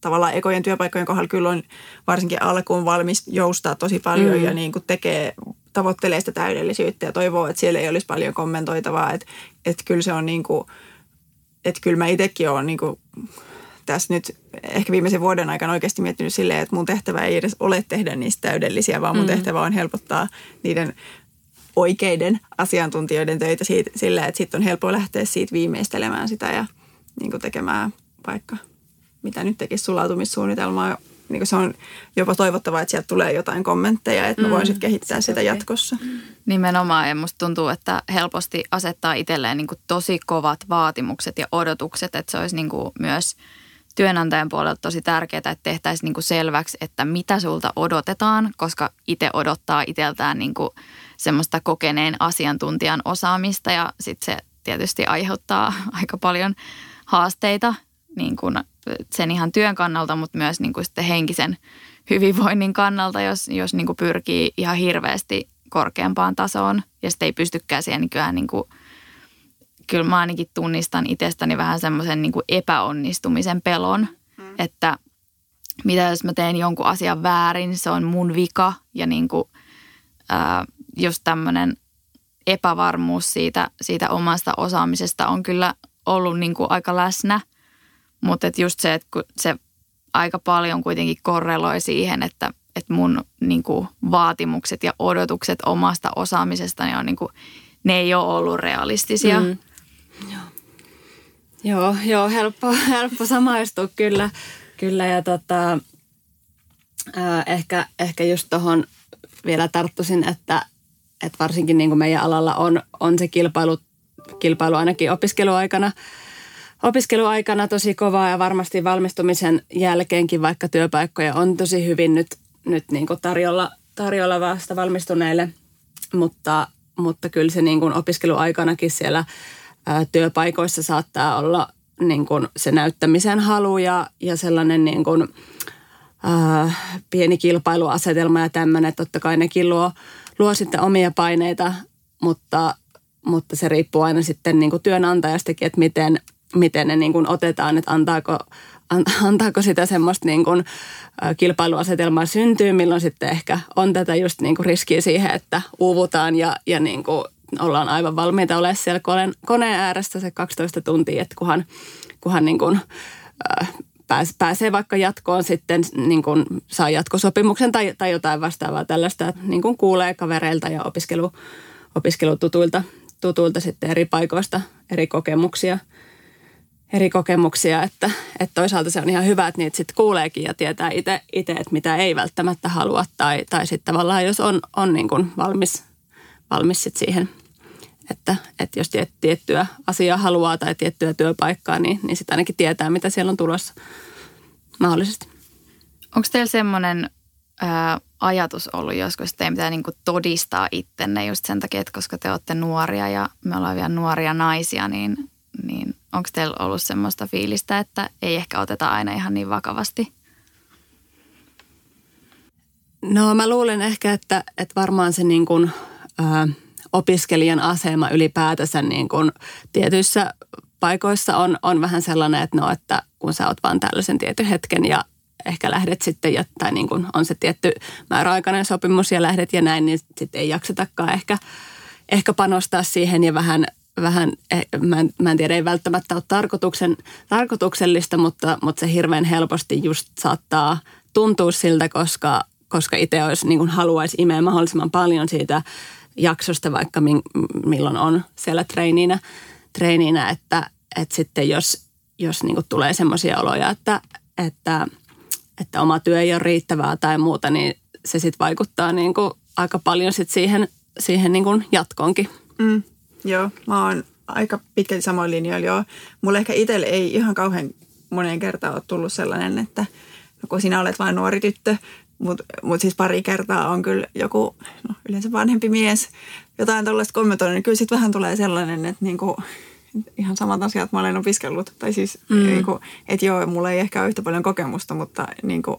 Speaker 2: tavallaan ekojen työpaikkojen kohdalla kyllä on varsinkin alkuun valmis joustaa tosi paljon mm. ja niin kuin tekee, tavoittelee sitä täydellisyyttä ja toivoo, että siellä ei olisi paljon kommentoitavaa. Että, että kyllä se on niin kuin, että kyllä mä itsekin olen niin kuin tässä nyt ehkä viimeisen vuoden aikana oikeasti miettinyt silleen, että mun tehtävä ei edes ole tehdä niistä täydellisiä, vaan mun mm. tehtävä on helpottaa niiden oikeiden asiantuntijoiden töitä siitä, sillä, että sitten on helppo lähteä siitä viimeistelemään sitä ja niin kuin tekemään vaikka mitä nyt tekisi sulautumissuunnitelmaa. Niin kuin se on jopa toivottavaa, että sieltä tulee jotain kommentteja, että mä voin sitten kehittää sitä jatkossa.
Speaker 1: Nimenomaan ja musta tuntuu, että helposti asettaa itselleen niin kuin tosi kovat vaatimukset ja odotukset, että se olisi niin kuin myös – työnantajan puolelta tosi tärkeää, että tehtäisiin niin kuin selväksi, että mitä sulta odotetaan, koska itse odottaa itseltään niin kuin semmoista kokeneen asiantuntijan osaamista ja sitten se tietysti aiheuttaa <laughs> aika paljon haasteita niin kuin sen ihan työn kannalta, mutta myös niin kuin sitten henkisen hyvinvoinnin kannalta, jos, jos niin kuin pyrkii ihan hirveästi korkeampaan tasoon ja sitten ei pystykään siihen niin, niin kuin kyllä mä ainakin tunnistan itsestäni vähän semmoisen niin epäonnistumisen pelon, mm. että mitä jos mä teen jonkun asian väärin, se on mun vika ja niin kuin, ää, just tämmöinen epävarmuus siitä, siitä omasta osaamisesta on kyllä ollut niin kuin aika läsnä, mutta et just se, että se aika paljon kuitenkin korreloi siihen, että, että mun niin kuin vaatimukset ja odotukset omasta osaamisestani on niin kuin, ne ei ole ollut realistisia. Mm.
Speaker 3: Joo, joo, joo helppo, <laughs> helppo samaistua kyllä. kyllä ja tota, äh, ehkä, ehkä just tuohon vielä tarttuisin, että, että varsinkin niin kuin meidän alalla on, on se kilpailu, kilpailu ainakin opiskeluaikana, opiskeluaikana tosi kovaa ja varmasti valmistumisen jälkeenkin, vaikka työpaikkoja on tosi hyvin nyt, nyt niin kuin tarjolla, tarjolla vasta valmistuneille, mutta, mutta kyllä se niin kuin opiskeluaikanakin siellä – työpaikoissa saattaa olla niin kuin se näyttämisen halu ja, ja sellainen niin kuin, ää, pieni kilpailuasetelma ja tämmöinen. Totta kai nekin luo, luo sitten omia paineita, mutta, mutta se riippuu aina sitten niin kuin työnantajastakin, että miten, miten ne niin kuin otetaan, että antaako, antaako sitä semmoista niin kuin, kilpailuasetelmaa syntyy, milloin sitten ehkä on tätä just niin kuin riskiä siihen, että uuvutaan ja, ja niin kuin ollaan aivan valmiita olemaan siellä koneen, koneen ääressä se 12 tuntia, että kunhan, kunhan niin kuin, äh, pääs, pääsee vaikka jatkoon sitten, niin kuin saa jatkosopimuksen tai, tai jotain vastaavaa tällaista, niin kuin kuulee kavereilta ja opiskelu, opiskelututuilta tutuilta sitten eri paikoista eri kokemuksia, eri kokemuksia että, että toisaalta se on ihan hyvä, että niitä sitten kuuleekin ja tietää itse, että mitä ei välttämättä halua tai, tai sitten tavallaan jos on, on niin kuin valmis, valmis sit siihen, että, että jos tiettyä asiaa haluaa tai tiettyä työpaikkaa, niin, niin sitten ainakin tietää, mitä siellä on tulossa mahdollisesti.
Speaker 1: Onko teillä semmoinen ajatus ollut joskus, että ei pitää niin todistaa ittenne just sen takia, että koska te olette nuoria ja me ollaan vielä nuoria naisia, niin, niin onko teillä ollut semmoista fiilistä, että ei ehkä oteta aina ihan niin vakavasti?
Speaker 3: No mä luulen ehkä, että, että varmaan se niin kuin, ä, opiskelijan asema ylipäätänsä niin kuin tietyissä paikoissa on, on vähän sellainen, että no, että kun sä oot vaan tällaisen tietyn hetken ja ehkä lähdet sitten, ja, tai niin kuin on se tietty määräaikainen sopimus ja lähdet ja näin, niin sitten ei jaksetakaan ehkä, ehkä panostaa siihen ja vähän, vähän eh, mä, en, mä en tiedä, ei välttämättä ole tarkoituksen, tarkoituksellista, mutta, mutta se hirveän helposti just saattaa tuntua siltä, koska, koska itse olisi, niin kuin haluaisi imeä mahdollisimman paljon siitä jaksosta, vaikka milloin on siellä treeniinä, treeniinä että, että sitten jos, jos niin tulee semmoisia oloja, että, että – että oma työ ei ole riittävää tai muuta, niin se sitten vaikuttaa niin aika paljon sit siihen, siihen niin jatkoonkin.
Speaker 2: Mm, joo, mä oon aika pitkälti samoin linjoilla joo. Mulle ehkä itselle ei ihan kauhean moneen kertaan ole tullut sellainen, että no kun sinä olet vain nuori tyttö, mutta mut siis pari kertaa on kyllä joku, no yleensä vanhempi mies, jotain tällaista kommentoinut, niin kyllä sitten vähän tulee sellainen, että niinku, ihan samat asiat mä olen opiskellut. Tai siis, mm. niin kuin, että joo, mulla ei ehkä ole yhtä paljon kokemusta, mutta niin kuin,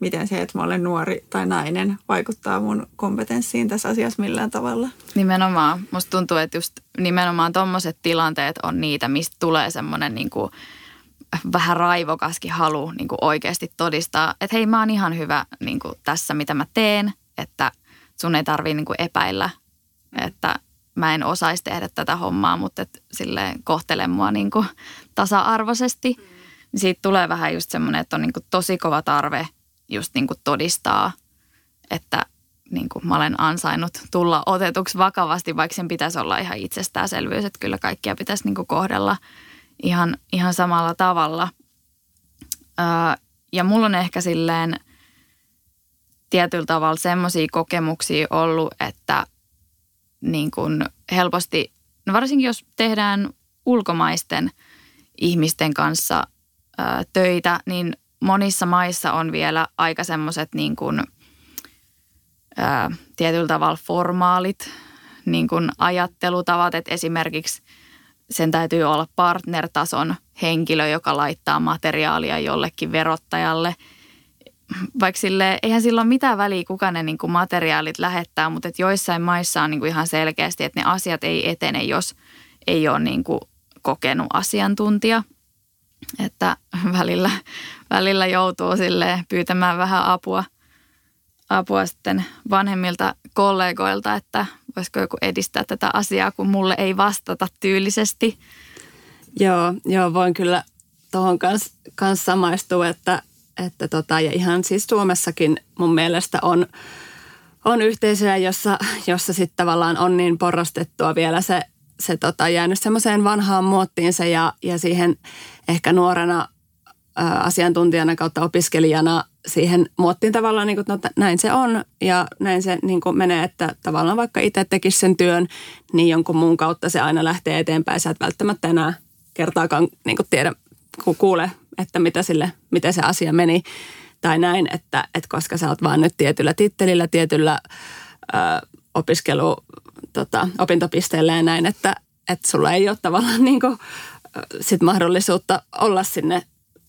Speaker 2: miten se, että mä olen nuori tai nainen, vaikuttaa mun kompetenssiin tässä asiassa millään tavalla.
Speaker 1: Nimenomaan. Musta tuntuu, että just nimenomaan tommoset tilanteet on niitä, mistä tulee semmoinen niin kuin vähän raivokaskin halu niin kuin oikeasti todistaa, että hei mä oon ihan hyvä niin kuin tässä, mitä mä teen, että sun ei tarvii niin kuin epäillä, että mä en osaisi tehdä tätä hommaa, mutta et silleen kohtele mua niin kuin tasa-arvoisesti. Mm. Siitä tulee vähän just semmoinen, että on niin kuin tosi kova tarve just niin kuin todistaa, että niin kuin mä olen ansainnut tulla otetuksi vakavasti, vaikka sen pitäisi olla ihan itsestäänselvyys, että kyllä kaikkia pitäisi niin kuin kohdella ihan, ihan samalla tavalla. Öö, ja mulla on ehkä silleen tietyllä tavalla semmoisia kokemuksia ollut, että – niin kuin helposti, no varsinkin jos tehdään ulkomaisten ihmisten kanssa ää, töitä, niin monissa maissa on vielä aika semmoiset niin kuin, ää, tietyllä tavalla formaalit niin kuin ajattelutavat, että esimerkiksi sen täytyy olla partnertason henkilö, joka laittaa materiaalia jollekin verottajalle – vaikka sille, eihän sillä ole mitään väliä, kuka ne niin kuin materiaalit lähettää, mutta että joissain maissa on niin kuin ihan selkeästi, että ne asiat ei etene, jos ei ole niin kuin kokenut asiantuntija. Että välillä, välillä joutuu sille pyytämään vähän apua, apua sitten vanhemmilta kollegoilta, että voisiko joku edistää tätä asiaa, kun mulle ei vastata tyylisesti.
Speaker 3: Joo, joo voin kyllä tuohon kanssa kans samaistua, että että tota, ja ihan siis Suomessakin mun mielestä on, on yhteisöjä, jossa, jossa sitten tavallaan on niin porrastettua vielä se, se tota, jäänyt semmoiseen vanhaan muottiinsa ja, ja siihen ehkä nuorena ä, asiantuntijana kautta opiskelijana siihen muottiin tavallaan, niin kuin, no, näin se on ja näin se niin kuin menee, että tavallaan vaikka itse tekisi sen työn, niin jonkun muun kautta se aina lähtee eteenpäin. Sä et välttämättä enää kertaakaan niin kuin tiedä, kun kuule että mitä sille, miten se asia meni tai näin, että, että koska sä oot vaan nyt tietyllä tittelillä, tietyllä ö, opiskelu, tota, opintopisteellä ja näin, että, että sulla ei ole tavallaan niin kuin, sit mahdollisuutta olla sinne,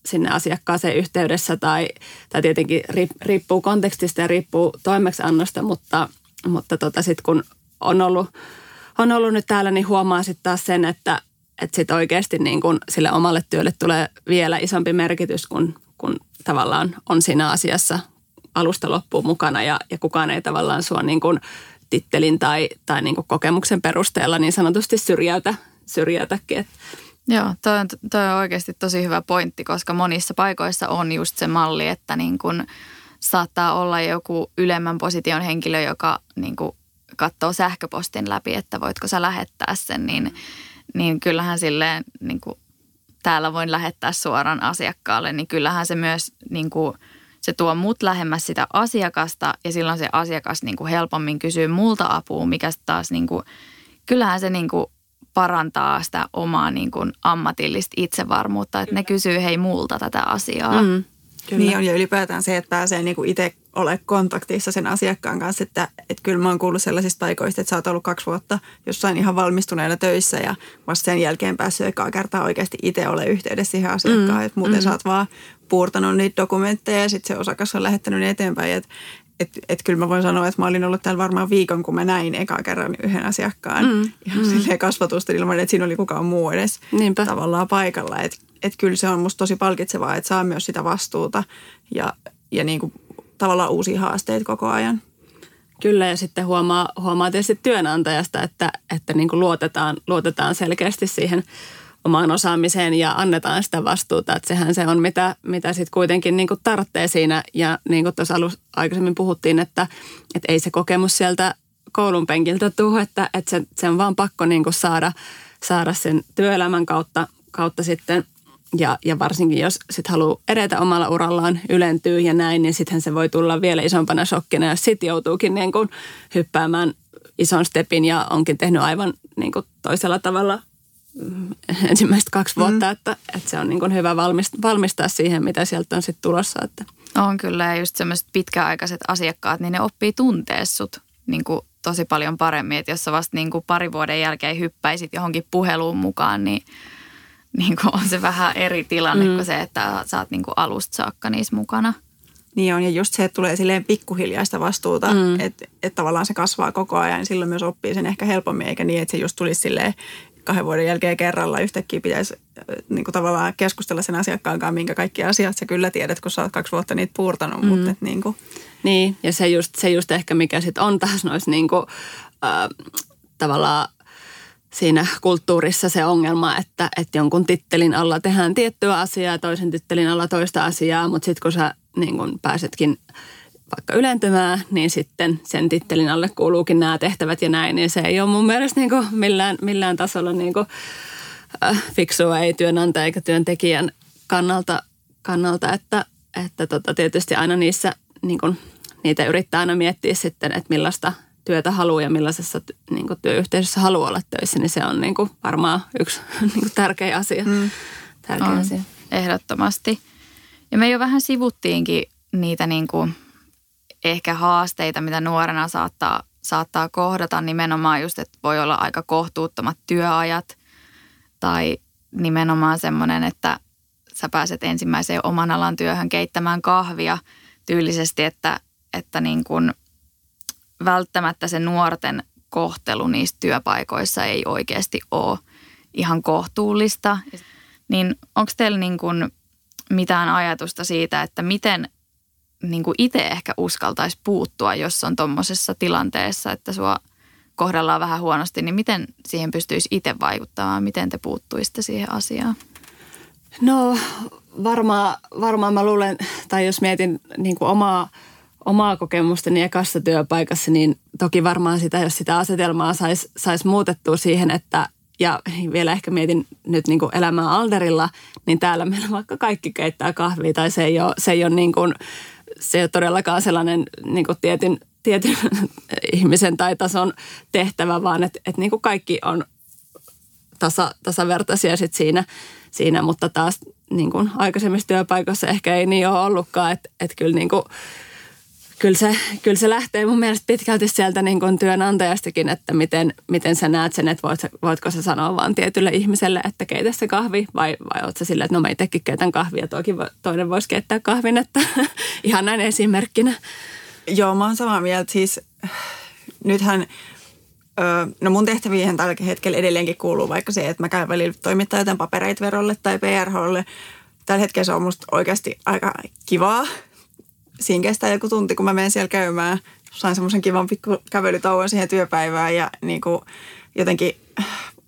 Speaker 3: sinne asiakkaaseen yhteydessä tai, tai tietenkin riippuu kontekstista ja riippuu toimeksiannosta, mutta, mutta tota sit kun on ollut, on ollut nyt täällä, niin huomaa sitten taas sen, että, että sitten oikeasti niin kun sille omalle työlle tulee vielä isompi merkitys, kun, kun tavallaan on siinä asiassa alusta loppuun mukana ja, ja kukaan ei tavallaan sua niin kun tittelin tai, tai niin kokemuksen perusteella niin sanotusti syrjäytä, syrjäytäkin.
Speaker 1: Joo, toi on, toi on oikeasti tosi hyvä pointti, koska monissa paikoissa on just se malli, että niin kun saattaa olla joku ylemmän position henkilö, joka niin kun katsoo sähköpostin läpi, että voitko sä lähettää sen, niin, niin kyllähän silleen niin kuin, täällä voin lähettää suoraan asiakkaalle, niin kyllähän se myös niin kuin, se tuo mut lähemmäs sitä asiakasta ja silloin se asiakas niin helpommin kysyy multa apua, mikä taas niin kuin, kyllähän se niin kuin parantaa sitä omaa niin kuin ammatillista itsevarmuutta, että ne kysyy hei multa tätä asiaa. Mm.
Speaker 2: Kyllä. Niin on ja ylipäätään se, että pääsee niinku itse ole kontaktissa sen asiakkaan kanssa. Että, että kyllä mä oon kuullut sellaisista paikoista, että sä oot ollut kaksi vuotta jossain ihan valmistuneena töissä ja vasta sen jälkeen päässyt ekaa kertaa oikeasti itse ole yhteydessä siihen asiakkaan. Mm, että muuten mm. sä oot vaan puurtanut niitä dokumentteja ja sitten se osakas on lähettänyt ne eteenpäin. Että että et kyllä mä voin sanoa, että mä olin ollut täällä varmaan viikon, kun mä näin eka kerran yhden asiakkaan. Mm, ihan mm. silleen kasvatusta ilman, että siinä oli kukaan muu edes Niinpä. tavallaan paikalla. Että et kyllä se on musta tosi palkitsevaa, että saa myös sitä vastuuta ja, ja niin kuin tavallaan uusia haasteita koko ajan.
Speaker 3: Kyllä ja sitten huomaa, huomaa tietysti työnantajasta, että, että niin kuin luotetaan, luotetaan selkeästi siihen omaan osaamiseen ja annetaan sitä vastuuta. Että sehän se on, mitä, mitä sitten kuitenkin niin tarvitsee siinä. Ja niin kuin tuossa alus, aikaisemmin puhuttiin, että, että ei se kokemus sieltä koulun penkiltä tule, että, että se, se on vaan pakko niin saada, saada sen työelämän kautta, kautta sitten ja, ja varsinkin jos sit haluaa edetä omalla urallaan, ylentyy ja näin, niin sittenhän se voi tulla vielä isompana shokkina, jos sitten joutuukin niin hyppäämään ison stepin ja onkin tehnyt aivan niin toisella tavalla ensimmäistä kaksi vuotta, mm. että, että se on niin kuin hyvä valmistaa, valmistaa siihen, mitä sieltä on sitten tulossa. Että.
Speaker 1: On kyllä ja just semmoiset pitkäaikaiset asiakkaat, niin ne oppii tuntea sut niin kuin tosi paljon paremmin. Että jos sä vasta niin kuin pari vuoden jälkeen hyppäisit johonkin puheluun mukaan, niin – niin kuin on se vähän eri tilanne mm. kuin se, että sä oot niin kuin alusta saakka niissä mukana.
Speaker 2: Niin on, ja just se, että tulee silleen pikkuhiljaista vastuuta, mm. että, että tavallaan se kasvaa koko ajan, niin silloin myös oppii sen ehkä helpommin, eikä niin, että se just tulisi silleen kahden vuoden jälkeen kerralla yhtäkkiä pitäisi niin kuin tavallaan keskustella sen asiakkaan kanssa, minkä kaikki asiat sä kyllä tiedät, kun sä oot kaksi vuotta niitä puurtanut, mm. mutta et niin kuin.
Speaker 3: Niin, ja se just, se just ehkä mikä sitten on taas noissa niin kuin, äh, tavallaan siinä kulttuurissa se ongelma, että, että jonkun tittelin alla tehdään tiettyä asiaa, toisen tittelin alla toista asiaa, mutta sitten kun sä niin kun pääsetkin vaikka ylentymään, niin sitten sen tittelin alle kuuluukin nämä tehtävät ja näin, niin se ei ole mun mielestä niin kuin millään, millään tasolla niin kuin, äh, fiksua ei työnantaja eikä työntekijän kannalta, kannalta että, että tota, tietysti aina niissä niin kuin, niitä yrittää aina miettiä sitten, että millaista – työtä haluaa ja millaisessa niin kuin työyhteisössä haluaa olla töissä, niin se on niin kuin varmaan yksi <laughs> niin kuin tärkeä asia. Mm.
Speaker 1: Tärkeä on, asia. Ehdottomasti. Ja me jo vähän sivuttiinkin niitä niin kuin ehkä haasteita, mitä nuorena saattaa, saattaa kohdata nimenomaan just, että voi olla aika kohtuuttomat työajat tai nimenomaan semmoinen, että sä pääset ensimmäiseen oman alan työhön keittämään kahvia tyylisesti, että, että niin kuin välttämättä se nuorten kohtelu niissä työpaikoissa ei oikeasti ole ihan kohtuullista. Niin onko teillä niin kuin mitään ajatusta siitä, että miten niin itse ehkä uskaltaisi puuttua, jos on tuommoisessa tilanteessa, että sua kohdellaan vähän huonosti, niin miten siihen pystyisi itse vaikuttamaan? Miten te puuttuisitte siihen asiaan?
Speaker 3: No varmaan, varmaan mä luulen, tai jos mietin niin kuin omaa omaa kokemustani ekassa työpaikassa, niin toki varmaan sitä, jos sitä asetelmaa saisi sais muutettua siihen, että ja vielä ehkä mietin nyt niin kuin elämää Alderilla, niin täällä meillä vaikka kaikki keittää kahvia tai se ei ole, se ei ole, niin kuin, se ei ole todellakaan sellainen niin kuin tietyn, tietyn <laughs> ihmisen tai tason tehtävä, vaan että, että niin kaikki on tasa, tasavertaisia sit siinä, siinä, mutta taas niin kuin aikaisemmissa työpaikoissa ehkä ei niin ole ollutkaan, että, että kyllä niin kuin, kyllä se, kyllä se lähtee mun mielestä pitkälti sieltä niin kuin työnantajastakin, että miten, miten sä näet sen, että voit, voitko sä sanoa vaan tietylle ihmiselle, että keitä se kahvi, vai, vai oot sä sillä, että no mä itsekin keitän kahvia, toki toinen voisi keittää kahvin, että <laughs> ihan näin esimerkkinä.
Speaker 2: Joo, mä oon samaa mieltä. Siis nythän, no mun tehtäviin tällä hetkellä edelleenkin kuuluu vaikka se, että mä käyn välillä toimittaa jotain papereita verolle tai PRHlle. Tällä hetkellä se on musta oikeasti aika kivaa siinä kestää joku tunti, kun mä menen siellä käymään. Sain semmoisen kivan pikku kävelytauon siihen työpäivään ja niin kuin jotenkin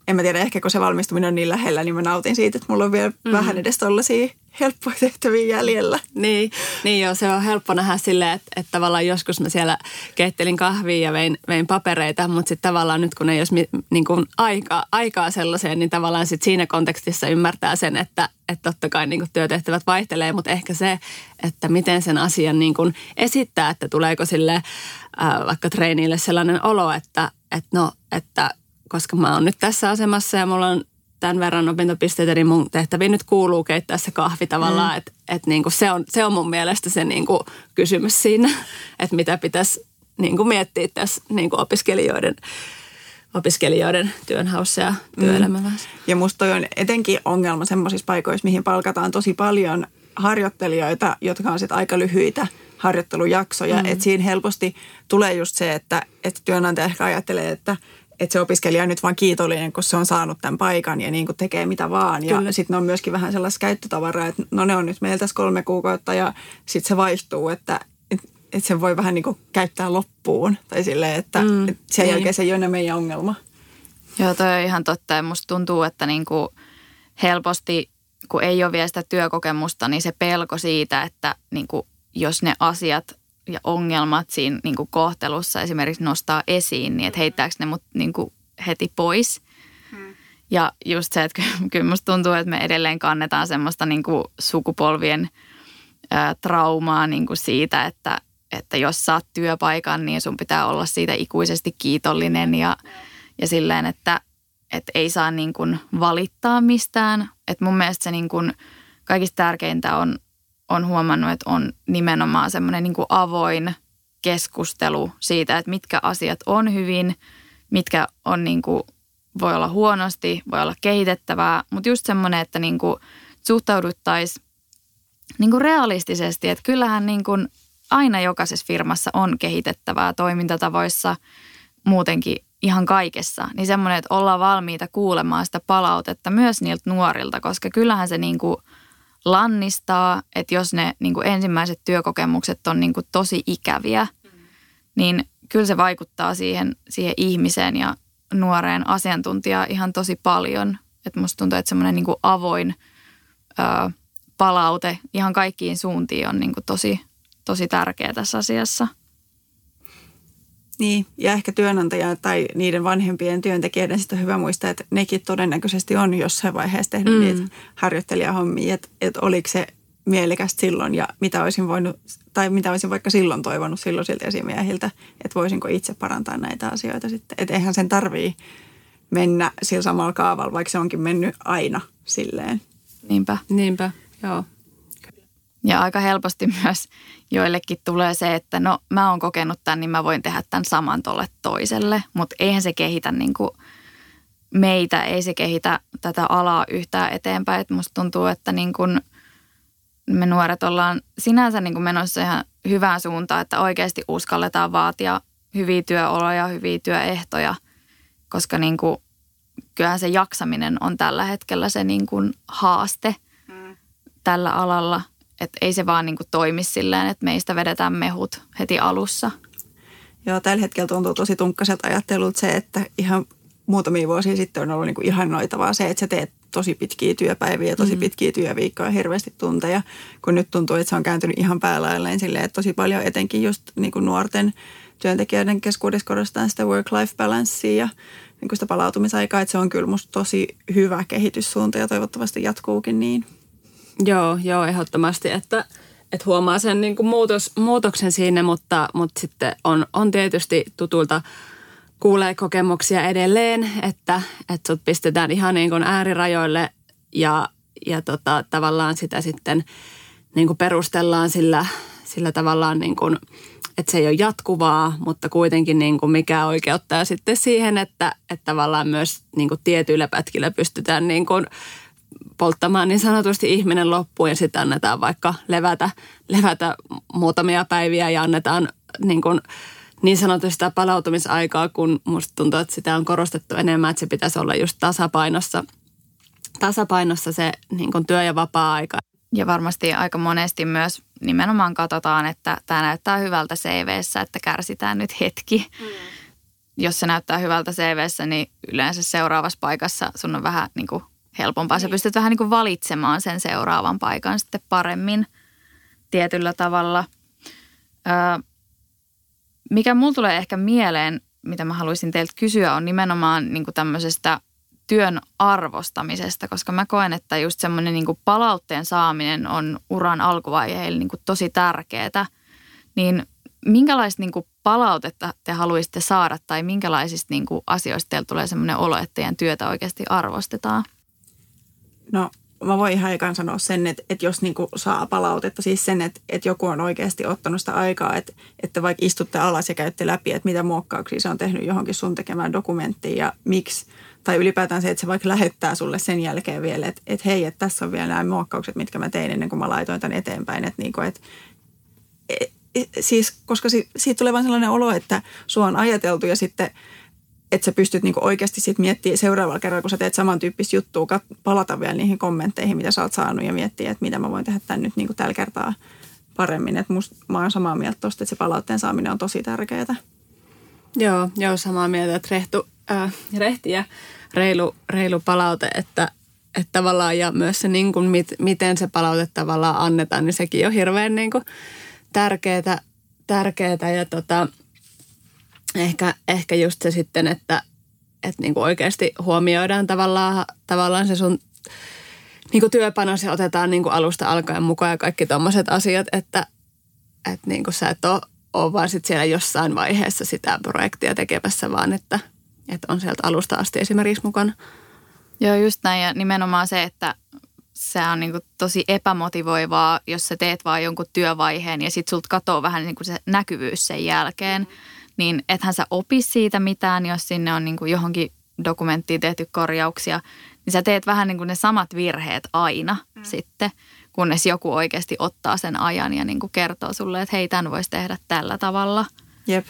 Speaker 2: en mä tiedä, ehkä kun se valmistuminen on niin lähellä, niin mä nautin siitä, että mulla on vielä mm. vähän edes tollaisia helppoja tehtäviä jäljellä.
Speaker 3: Niin, niin joo, se on helppo nähdä silleen, että, että tavallaan joskus mä siellä keittelin kahvia ja vein, vein papereita, mutta sitten tavallaan nyt kun ei olisi niin kuin aika, aikaa sellaiseen, niin tavallaan sit siinä kontekstissa ymmärtää sen, että, että totta kai niin kuin työtehtävät vaihtelee, mutta ehkä se, että miten sen asian niin kuin esittää, että tuleeko sille äh, vaikka treeniille sellainen olo, että, että no, että koska mä oon nyt tässä asemassa ja mulla on tämän verran opintopisteitä, niin mun tehtäviin nyt kuuluu keittää se kahvi tavallaan. Mm. Että et niinku se, on, se on mun mielestä se niinku kysymys siinä, <laughs> että mitä pitäisi niinku miettiä tässä niinku opiskelijoiden opiskelijoiden työnhaussa ja työelämässä. Mm.
Speaker 2: Ja musta on etenkin ongelma semmoisissa paikoissa, mihin palkataan tosi paljon harjoittelijoita, jotka on sitten aika lyhyitä harjoittelujaksoja. Mm. Että siinä helposti tulee just se, että, että työnantaja ehkä ajattelee, että – että se opiskelija on nyt vaan kiitollinen, kun se on saanut tämän paikan ja niin kuin tekee mitä vaan. Kyllä. Ja sitten ne on myöskin vähän sellaista käyttötavaraa, että no ne on nyt meillä tässä kolme kuukautta ja sitten se vaihtuu, että että et se voi vähän niin kuin käyttää loppuun. Tai silleen, että mm, et sen niin. jälkeen se ei ole enää meidän ongelma.
Speaker 1: Joo, toi on ihan totta. Ja musta tuntuu, että niin kuin helposti, kun ei ole vielä sitä työkokemusta, niin se pelko siitä, että niin kuin jos ne asiat ja ongelmat siinä niin kuin kohtelussa esimerkiksi nostaa esiin, niin että heittääkö ne mut niin kuin heti pois. Hmm. Ja just se, että kyllä musta tuntuu, että me edelleen kannetaan semmoista niin kuin sukupolvien ää, traumaa niin kuin siitä, että, että jos saat työpaikan, niin sun pitää olla siitä ikuisesti kiitollinen ja, ja silleen, että, että ei saa niin kuin valittaa mistään. Että mun mielestä se niin kuin kaikista tärkeintä on on huomannut, että on nimenomaan semmoinen niin avoin keskustelu siitä, että mitkä asiat on hyvin, mitkä on niin kuin, voi olla huonosti, voi olla kehitettävää, mutta just semmoinen, että niin kuin suhtauduttaisiin niin kuin realistisesti, että kyllähän niin kuin aina jokaisessa firmassa on kehitettävää toimintatavoissa, muutenkin ihan kaikessa, niin semmoinen, että ollaan valmiita kuulemaan sitä palautetta myös niiltä nuorilta, koska kyllähän se niin kuin – lannistaa, että jos ne niin kuin ensimmäiset työkokemukset on niin kuin tosi ikäviä, niin kyllä se vaikuttaa siihen, siihen ihmiseen ja nuoreen asiantuntijaan ihan tosi paljon. Että musta tuntuu, että semmoinen niin avoin ö, palaute ihan kaikkiin suuntiin on niin kuin tosi, tosi tärkeä tässä asiassa –
Speaker 2: niin, ja ehkä työnantaja tai niiden vanhempien työntekijöiden sitten on hyvä muistaa, että nekin todennäköisesti on jossain vaiheessa tehnyt mm. niitä harjoittelijahommia, että, että oliko se mielekästä silloin ja mitä olisin voinut, tai mitä olisin vaikka silloin toivonut silloisilta esimiehiltä, että voisinko itse parantaa näitä asioita sitten. Että eihän sen tarvii mennä sillä samalla kaavalla, vaikka se onkin mennyt aina silleen.
Speaker 1: Niinpä.
Speaker 3: Niinpä, joo.
Speaker 1: Ja aika helposti <laughs> myös joillekin tulee se, että no mä oon kokenut tämän, niin mä voin tehdä tämän saman tolle toiselle. Mutta eihän se kehitä niin kuin meitä, ei se kehitä tätä alaa yhtään eteenpäin. Et musta tuntuu, että niin kuin me nuoret ollaan sinänsä niin kuin menossa ihan hyvään suuntaan, että oikeasti uskalletaan vaatia hyviä työoloja, hyviä työehtoja, koska niin kuin, kyllähän se jaksaminen on tällä hetkellä se niin kuin haaste mm. tällä alalla – että ei se vaan niin kuin toimi silleen, että meistä vedetään mehut heti alussa.
Speaker 2: Joo, tällä hetkellä tuntuu tosi tunkkaiset ajattelut se, että ihan muutamia vuosia sitten on ollut niin kuin ihannoitavaa se, että sä teet tosi pitkiä työpäiviä, tosi mm. pitkiä työviikkoja, hirveästi tunteja, kun nyt tuntuu, että se on kääntynyt ihan päälailleen silleen, että tosi paljon etenkin just niin kuin nuorten työntekijöiden keskuudessa korostetaan sitä work-life balancea ja niin kuin sitä palautumisaikaa, että se on kyllä musta tosi hyvä kehityssuunta ja toivottavasti jatkuukin niin.
Speaker 3: Joo, joo, ehdottomasti, että, että huomaa sen niin kuin muutos, muutoksen siinä, mutta, mutta sitten on, on tietysti tutulta kuulee kokemuksia edelleen, että, että sut pistetään ihan niin kuin äärirajoille ja, ja tota, tavallaan sitä sitten niin kuin perustellaan sillä, sillä tavallaan niin kuin, että se ei ole jatkuvaa, mutta kuitenkin niin kuin mikä oikeuttaa sitten siihen, että, että tavallaan myös niin kuin tietyillä pätkillä pystytään niin kuin polttamaan niin sanotusti ihminen loppuun ja sitten annetaan vaikka levätä, levätä muutamia päiviä ja annetaan niin, kuin, niin sanotusti sitä palautumisaikaa, kun musta tuntuu, että sitä on korostettu enemmän, että se pitäisi olla just tasapainossa, tasapainossa se niin kuin työ- ja vapaa-aika.
Speaker 1: Ja varmasti aika monesti myös nimenomaan katsotaan, että tämä näyttää hyvältä CVssä, että kärsitään nyt hetki. Mm. jos se näyttää hyvältä CVssä, niin yleensä seuraavassa paikassa sun on vähän niin kuin helpompaa. Sä pystyt vähän niin kuin valitsemaan sen seuraavan paikan sitten paremmin tietyllä tavalla. Öö, mikä mulla tulee ehkä mieleen, mitä mä haluaisin teiltä kysyä, on nimenomaan niin kuin tämmöisestä työn arvostamisesta, koska mä koen, että just semmoinen niin palautteen saaminen on uran alkuvaiheilla niin kuin tosi tärkeää. Niin minkälaista niin kuin palautetta te haluaisitte saada tai minkälaisista niin kuin asioista teillä tulee semmoinen olo, että teidän työtä oikeasti arvostetaan?
Speaker 2: No mä voin ihan ekan sanoa sen, että, että jos niin saa palautetta, siis sen, että, että joku on oikeasti ottanut sitä aikaa, että, että vaikka istutte alas ja käytte läpi, että mitä muokkauksia se on tehnyt johonkin sun tekemään dokumenttiin ja miksi, tai ylipäätään se, että se vaikka lähettää sulle sen jälkeen vielä, että, että hei, että tässä on vielä nämä muokkaukset, mitkä mä tein ennen kuin mä laitoin tämän eteenpäin, että, niin kuin, että siis, koska siitä tulee vain sellainen olo, että sua on ajateltu ja sitten että sä pystyt niinku oikeasti sit miettimään seuraavalla kerralla, kun sä teet samantyyppistä juttua, palata vielä niihin kommentteihin, mitä sä oot saanut ja miettiä, että mitä mä voin tehdä tämän nyt niinku tällä kertaa paremmin. Että musta, mä oon samaa mieltä tosta, että se palautteen saaminen on tosi tärkeää.
Speaker 3: Joo, joo samaa mieltä, että rehtu, äh, rehti ja reilu, reilu palaute, että, että tavallaan ja myös se niin kuin, mit, miten se palaute tavallaan annetaan, niin sekin on hirveän niin kuin, tärkeää, tärkeää ja tota, ehkä, ehkä just se sitten, että, että niin kuin oikeasti huomioidaan tavallaan, tavallaan se sun niin kuin työpanos ja otetaan niin kuin alusta alkaen mukaan ja kaikki tommoset asiat, että, että niin kuin sä et ole, ole vaan sit siellä jossain vaiheessa sitä projektia tekemässä, vaan että, että on sieltä alusta asti esimerkiksi mukana.
Speaker 1: Joo, just näin. Ja nimenomaan se, että se on niin kuin tosi epämotivoivaa, jos sä teet vaan jonkun työvaiheen ja sit sulta katoo vähän niin kuin se näkyvyys sen jälkeen. Niin ethän sä opi siitä mitään, jos sinne on niin kuin johonkin dokumenttiin tehty korjauksia. Niin sä teet vähän niin kuin ne samat virheet aina mm. sitten, kunnes joku oikeasti ottaa sen ajan ja niin kuin kertoo sulle, että hei, tämän voisi tehdä tällä tavalla.
Speaker 2: Jep.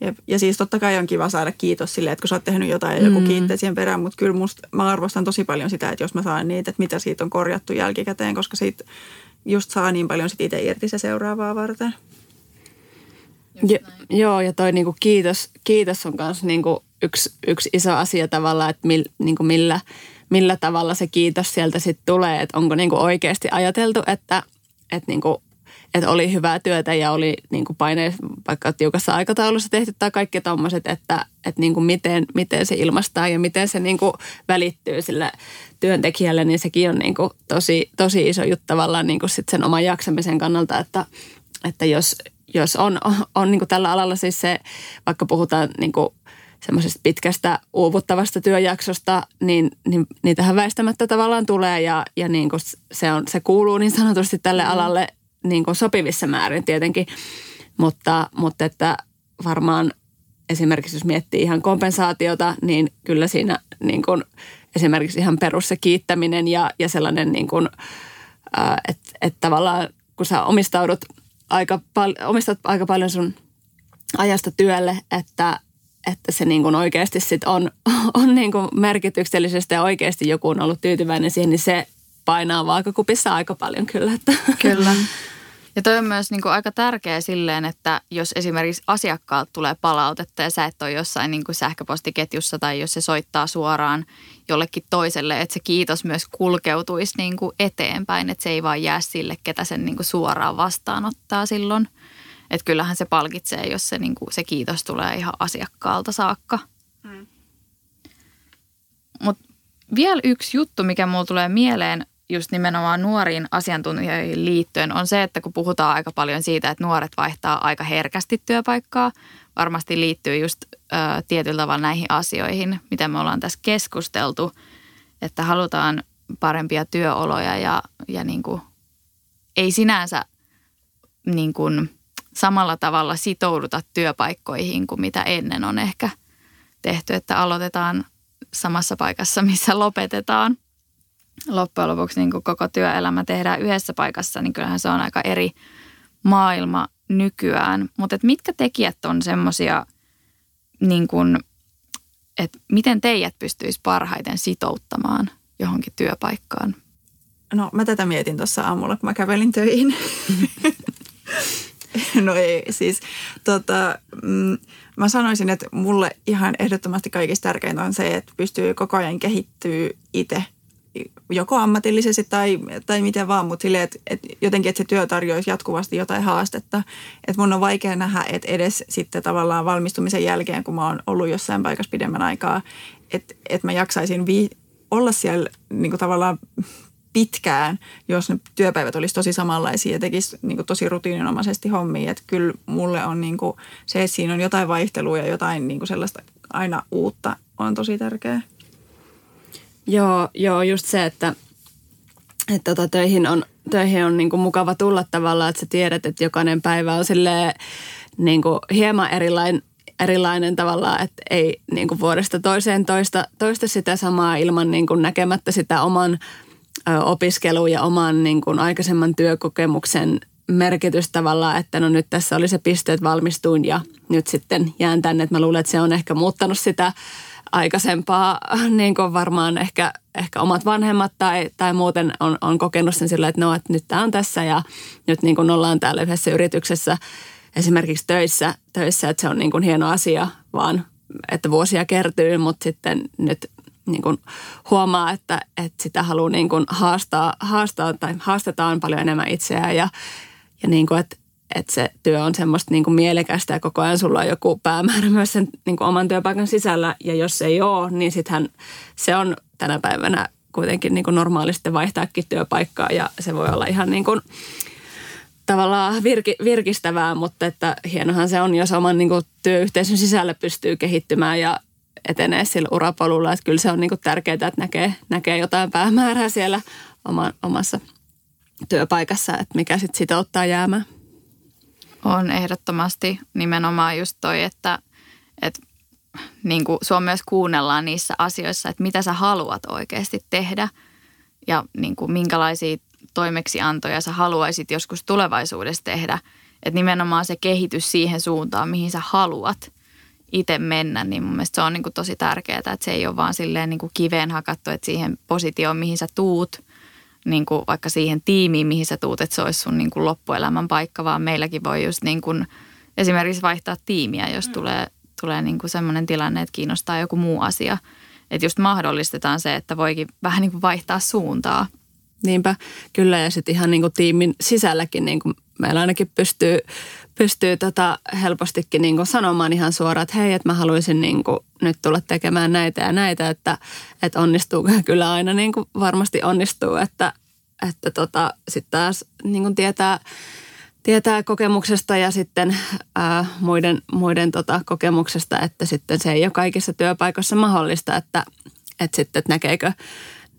Speaker 2: Jep. Ja siis totta kai on kiva saada kiitos sille, että kun sä oot tehnyt jotain ja joku mm. kiittää siihen perään, mutta kyllä musta, mä arvostan tosi paljon sitä, että jos mä saan niitä, että mitä siitä on korjattu jälkikäteen, koska siitä just saa niin paljon sit itse irti se seuraavaa varten.
Speaker 3: Jo, joo, ja toi niinku kiitos, kiitos on myös niinku yksi, yksi iso asia tavallaan, että mil, niinku millä, millä tavalla se kiitos sieltä sitten tulee, että onko niinku oikeasti ajateltu, että, että niinku että oli hyvää työtä ja oli niin kuin paine, vaikka tiukassa aikataulussa tehty tai kaikki tommoset, että, että niin kuin miten, miten se ilmastaa ja miten se niin kuin välittyy sille työntekijälle, niin sekin on niin kuin tosi, tosi iso juttu tavallaan niin kuin sit sen oman jaksamisen kannalta, että, että jos, jos on, on niin kuin tällä alalla siis se, vaikka puhutaan niin kuin semmoisesta pitkästä uuvuttavasta työjaksosta, niin, niin niitähän väistämättä tavallaan tulee ja, ja niin kuin se, on, se kuuluu niin sanotusti tälle mm. alalle niin kuin sopivissa määrin tietenkin, mutta, mutta että varmaan esimerkiksi jos miettii ihan kompensaatiota, niin kyllä siinä niin kuin esimerkiksi ihan perus se kiittäminen ja, ja sellainen, niin kuin, että, että tavallaan kun sä omistaudut aika, pal- omistat aika paljon sun ajasta työlle, että, että se niin kuin oikeasti sit on, <laughs> on niin kuin merkityksellisesti ja oikeasti joku on ollut tyytyväinen siihen, niin se painaa vaakakupissa aika paljon kyllä. Että.
Speaker 1: Kyllä. <laughs> Ja toi on myös niin kuin aika tärkeä silleen, että jos esimerkiksi asiakkaalta tulee palautetta ja sä et ole jossain niin kuin sähköpostiketjussa tai jos se soittaa suoraan jollekin toiselle, että se kiitos myös kulkeutuisi niin kuin eteenpäin, että se ei vaan jää sille, ketä sen niin kuin suoraan vastaanottaa silloin. Että kyllähän se palkitsee, jos se, niin kuin, se kiitos tulee ihan asiakkaalta saakka. Mm. Mutta vielä yksi juttu, mikä mulla tulee mieleen just nimenomaan nuoriin asiantuntijoihin liittyen on se, että kun puhutaan aika paljon siitä, että nuoret vaihtaa aika herkästi työpaikkaa, varmasti liittyy just ö, tietyllä tavalla näihin asioihin, mitä me ollaan tässä keskusteltu, että halutaan parempia työoloja ja, ja niin kuin, ei sinänsä niin kuin, samalla tavalla sitouduta työpaikkoihin kuin mitä ennen on ehkä tehty, että aloitetaan samassa paikassa, missä lopetetaan – loppujen lopuksi niin kuin koko työelämä tehdään yhdessä paikassa, niin kyllähän se on aika eri maailma nykyään. Mutta mitkä tekijät on semmoisia, niin kuin, että miten teidät pystyisi parhaiten sitouttamaan johonkin työpaikkaan?
Speaker 2: No mä tätä mietin tuossa aamulla, kun mä kävelin töihin. <laughs> No ei, siis tota, mm, mä sanoisin, että mulle ihan ehdottomasti kaikista tärkeintä on se, että pystyy koko ajan kehittyä itse joko ammatillisesti tai, tai miten vaan, mutta silleen, että, että jotenkin, että se työ tarjoaisi jatkuvasti jotain haastetta. Että mun on vaikea nähdä, että edes sitten tavallaan valmistumisen jälkeen, kun mä oon ollut jossain paikassa pidemmän aikaa, että, että mä jaksaisin vi- olla siellä niin kuin tavallaan pitkään, jos ne työpäivät olisi tosi samanlaisia ja tekisi niin tosi rutiininomaisesti hommia. Että kyllä mulle on niin kuin se, että siinä on jotain vaihtelua ja jotain niin kuin sellaista aina uutta on tosi tärkeää.
Speaker 3: Joo, joo, just se, että, että tota, töihin on, töihin on niin kuin mukava tulla tavallaan, että sä tiedät, että jokainen päivä on silleen niin kuin hieman erilainen, erilainen tavallaan, että ei niin kuin vuodesta toiseen toista, toista sitä samaa ilman niin kuin näkemättä sitä oman ö, ja oman niin kuin aikaisemman työkokemuksen merkitys tavallaan, että no nyt tässä oli se piste, että valmistuin ja nyt sitten jään tänne. Että mä luulen, että se on ehkä muuttanut sitä aikaisempaa, niin kuin varmaan ehkä, ehkä omat vanhemmat tai, tai muuten on, on kokenut sen sillä, että no, että nyt tämä on tässä ja nyt niin kuin ollaan täällä yhdessä yrityksessä esimerkiksi töissä, töissä että se on niin kuin hieno asia, vaan että vuosia kertyy, mutta sitten nyt niin kuin huomaa, että, että sitä haluaa niin kuin haastaa, haastaa tai haastetaan paljon enemmän itseään ja, ja niin kuin, että että se työ on semmoista niin kuin mielekästä ja koko ajan sulla on joku päämäärä myös sen niin kuin oman työpaikan sisällä. Ja jos ei ole, niin sittenhän se on tänä päivänä kuitenkin niin kuin normaalisti vaihtaakin työpaikkaa ja se voi olla ihan niin kuin tavallaan virki, virkistävää, mutta että hienohan se on, jos oman niin kuin työyhteisön sisällä pystyy kehittymään ja etenee sillä urapolulla. Että kyllä se on niin kuin tärkeää, että näkee, näkee jotain päämäärää siellä oma, omassa työpaikassa, että mikä sitten sitouttaa jäämään.
Speaker 1: On ehdottomasti nimenomaan just toi, että, että niin kuin sua myös kuunnellaan niissä asioissa, että mitä sä haluat oikeasti tehdä ja niin kuin minkälaisia toimeksiantoja sä haluaisit joskus tulevaisuudessa tehdä. Että nimenomaan se kehitys siihen suuntaan, mihin sä haluat itse mennä, niin mun mielestä se on niin kuin tosi tärkeää, että se ei ole vaan silleen niin kuin kiveen hakattu, että siihen positioon, mihin sä tuut – niin kuin vaikka siihen tiimiin, mihin sä tuut, että se olisi sun niin kuin loppuelämän paikka, vaan meilläkin voi just niin kuin esimerkiksi vaihtaa tiimiä, jos mm. tulee, tulee niin kuin sellainen tilanne, että kiinnostaa joku muu asia. Että just mahdollistetaan se, että voikin vähän niin kuin vaihtaa suuntaa.
Speaker 3: Niinpä, kyllä ja sitten ihan niin kuin tiimin sisälläkin niin kuin meillä ainakin pystyy, pystyy tota helpostikin niin kuin sanomaan ihan suoraan, että hei, että mä haluaisin niin kuin nyt tulla tekemään näitä ja näitä, että, että onnistuu kyllä aina niin kuin varmasti onnistuu, että, että tota, sitten taas niin kuin tietää, tietää kokemuksesta ja sitten ää, muiden, muiden tota, kokemuksesta, että sitten se ei ole kaikissa työpaikoissa mahdollista, että, että sitten että näkeekö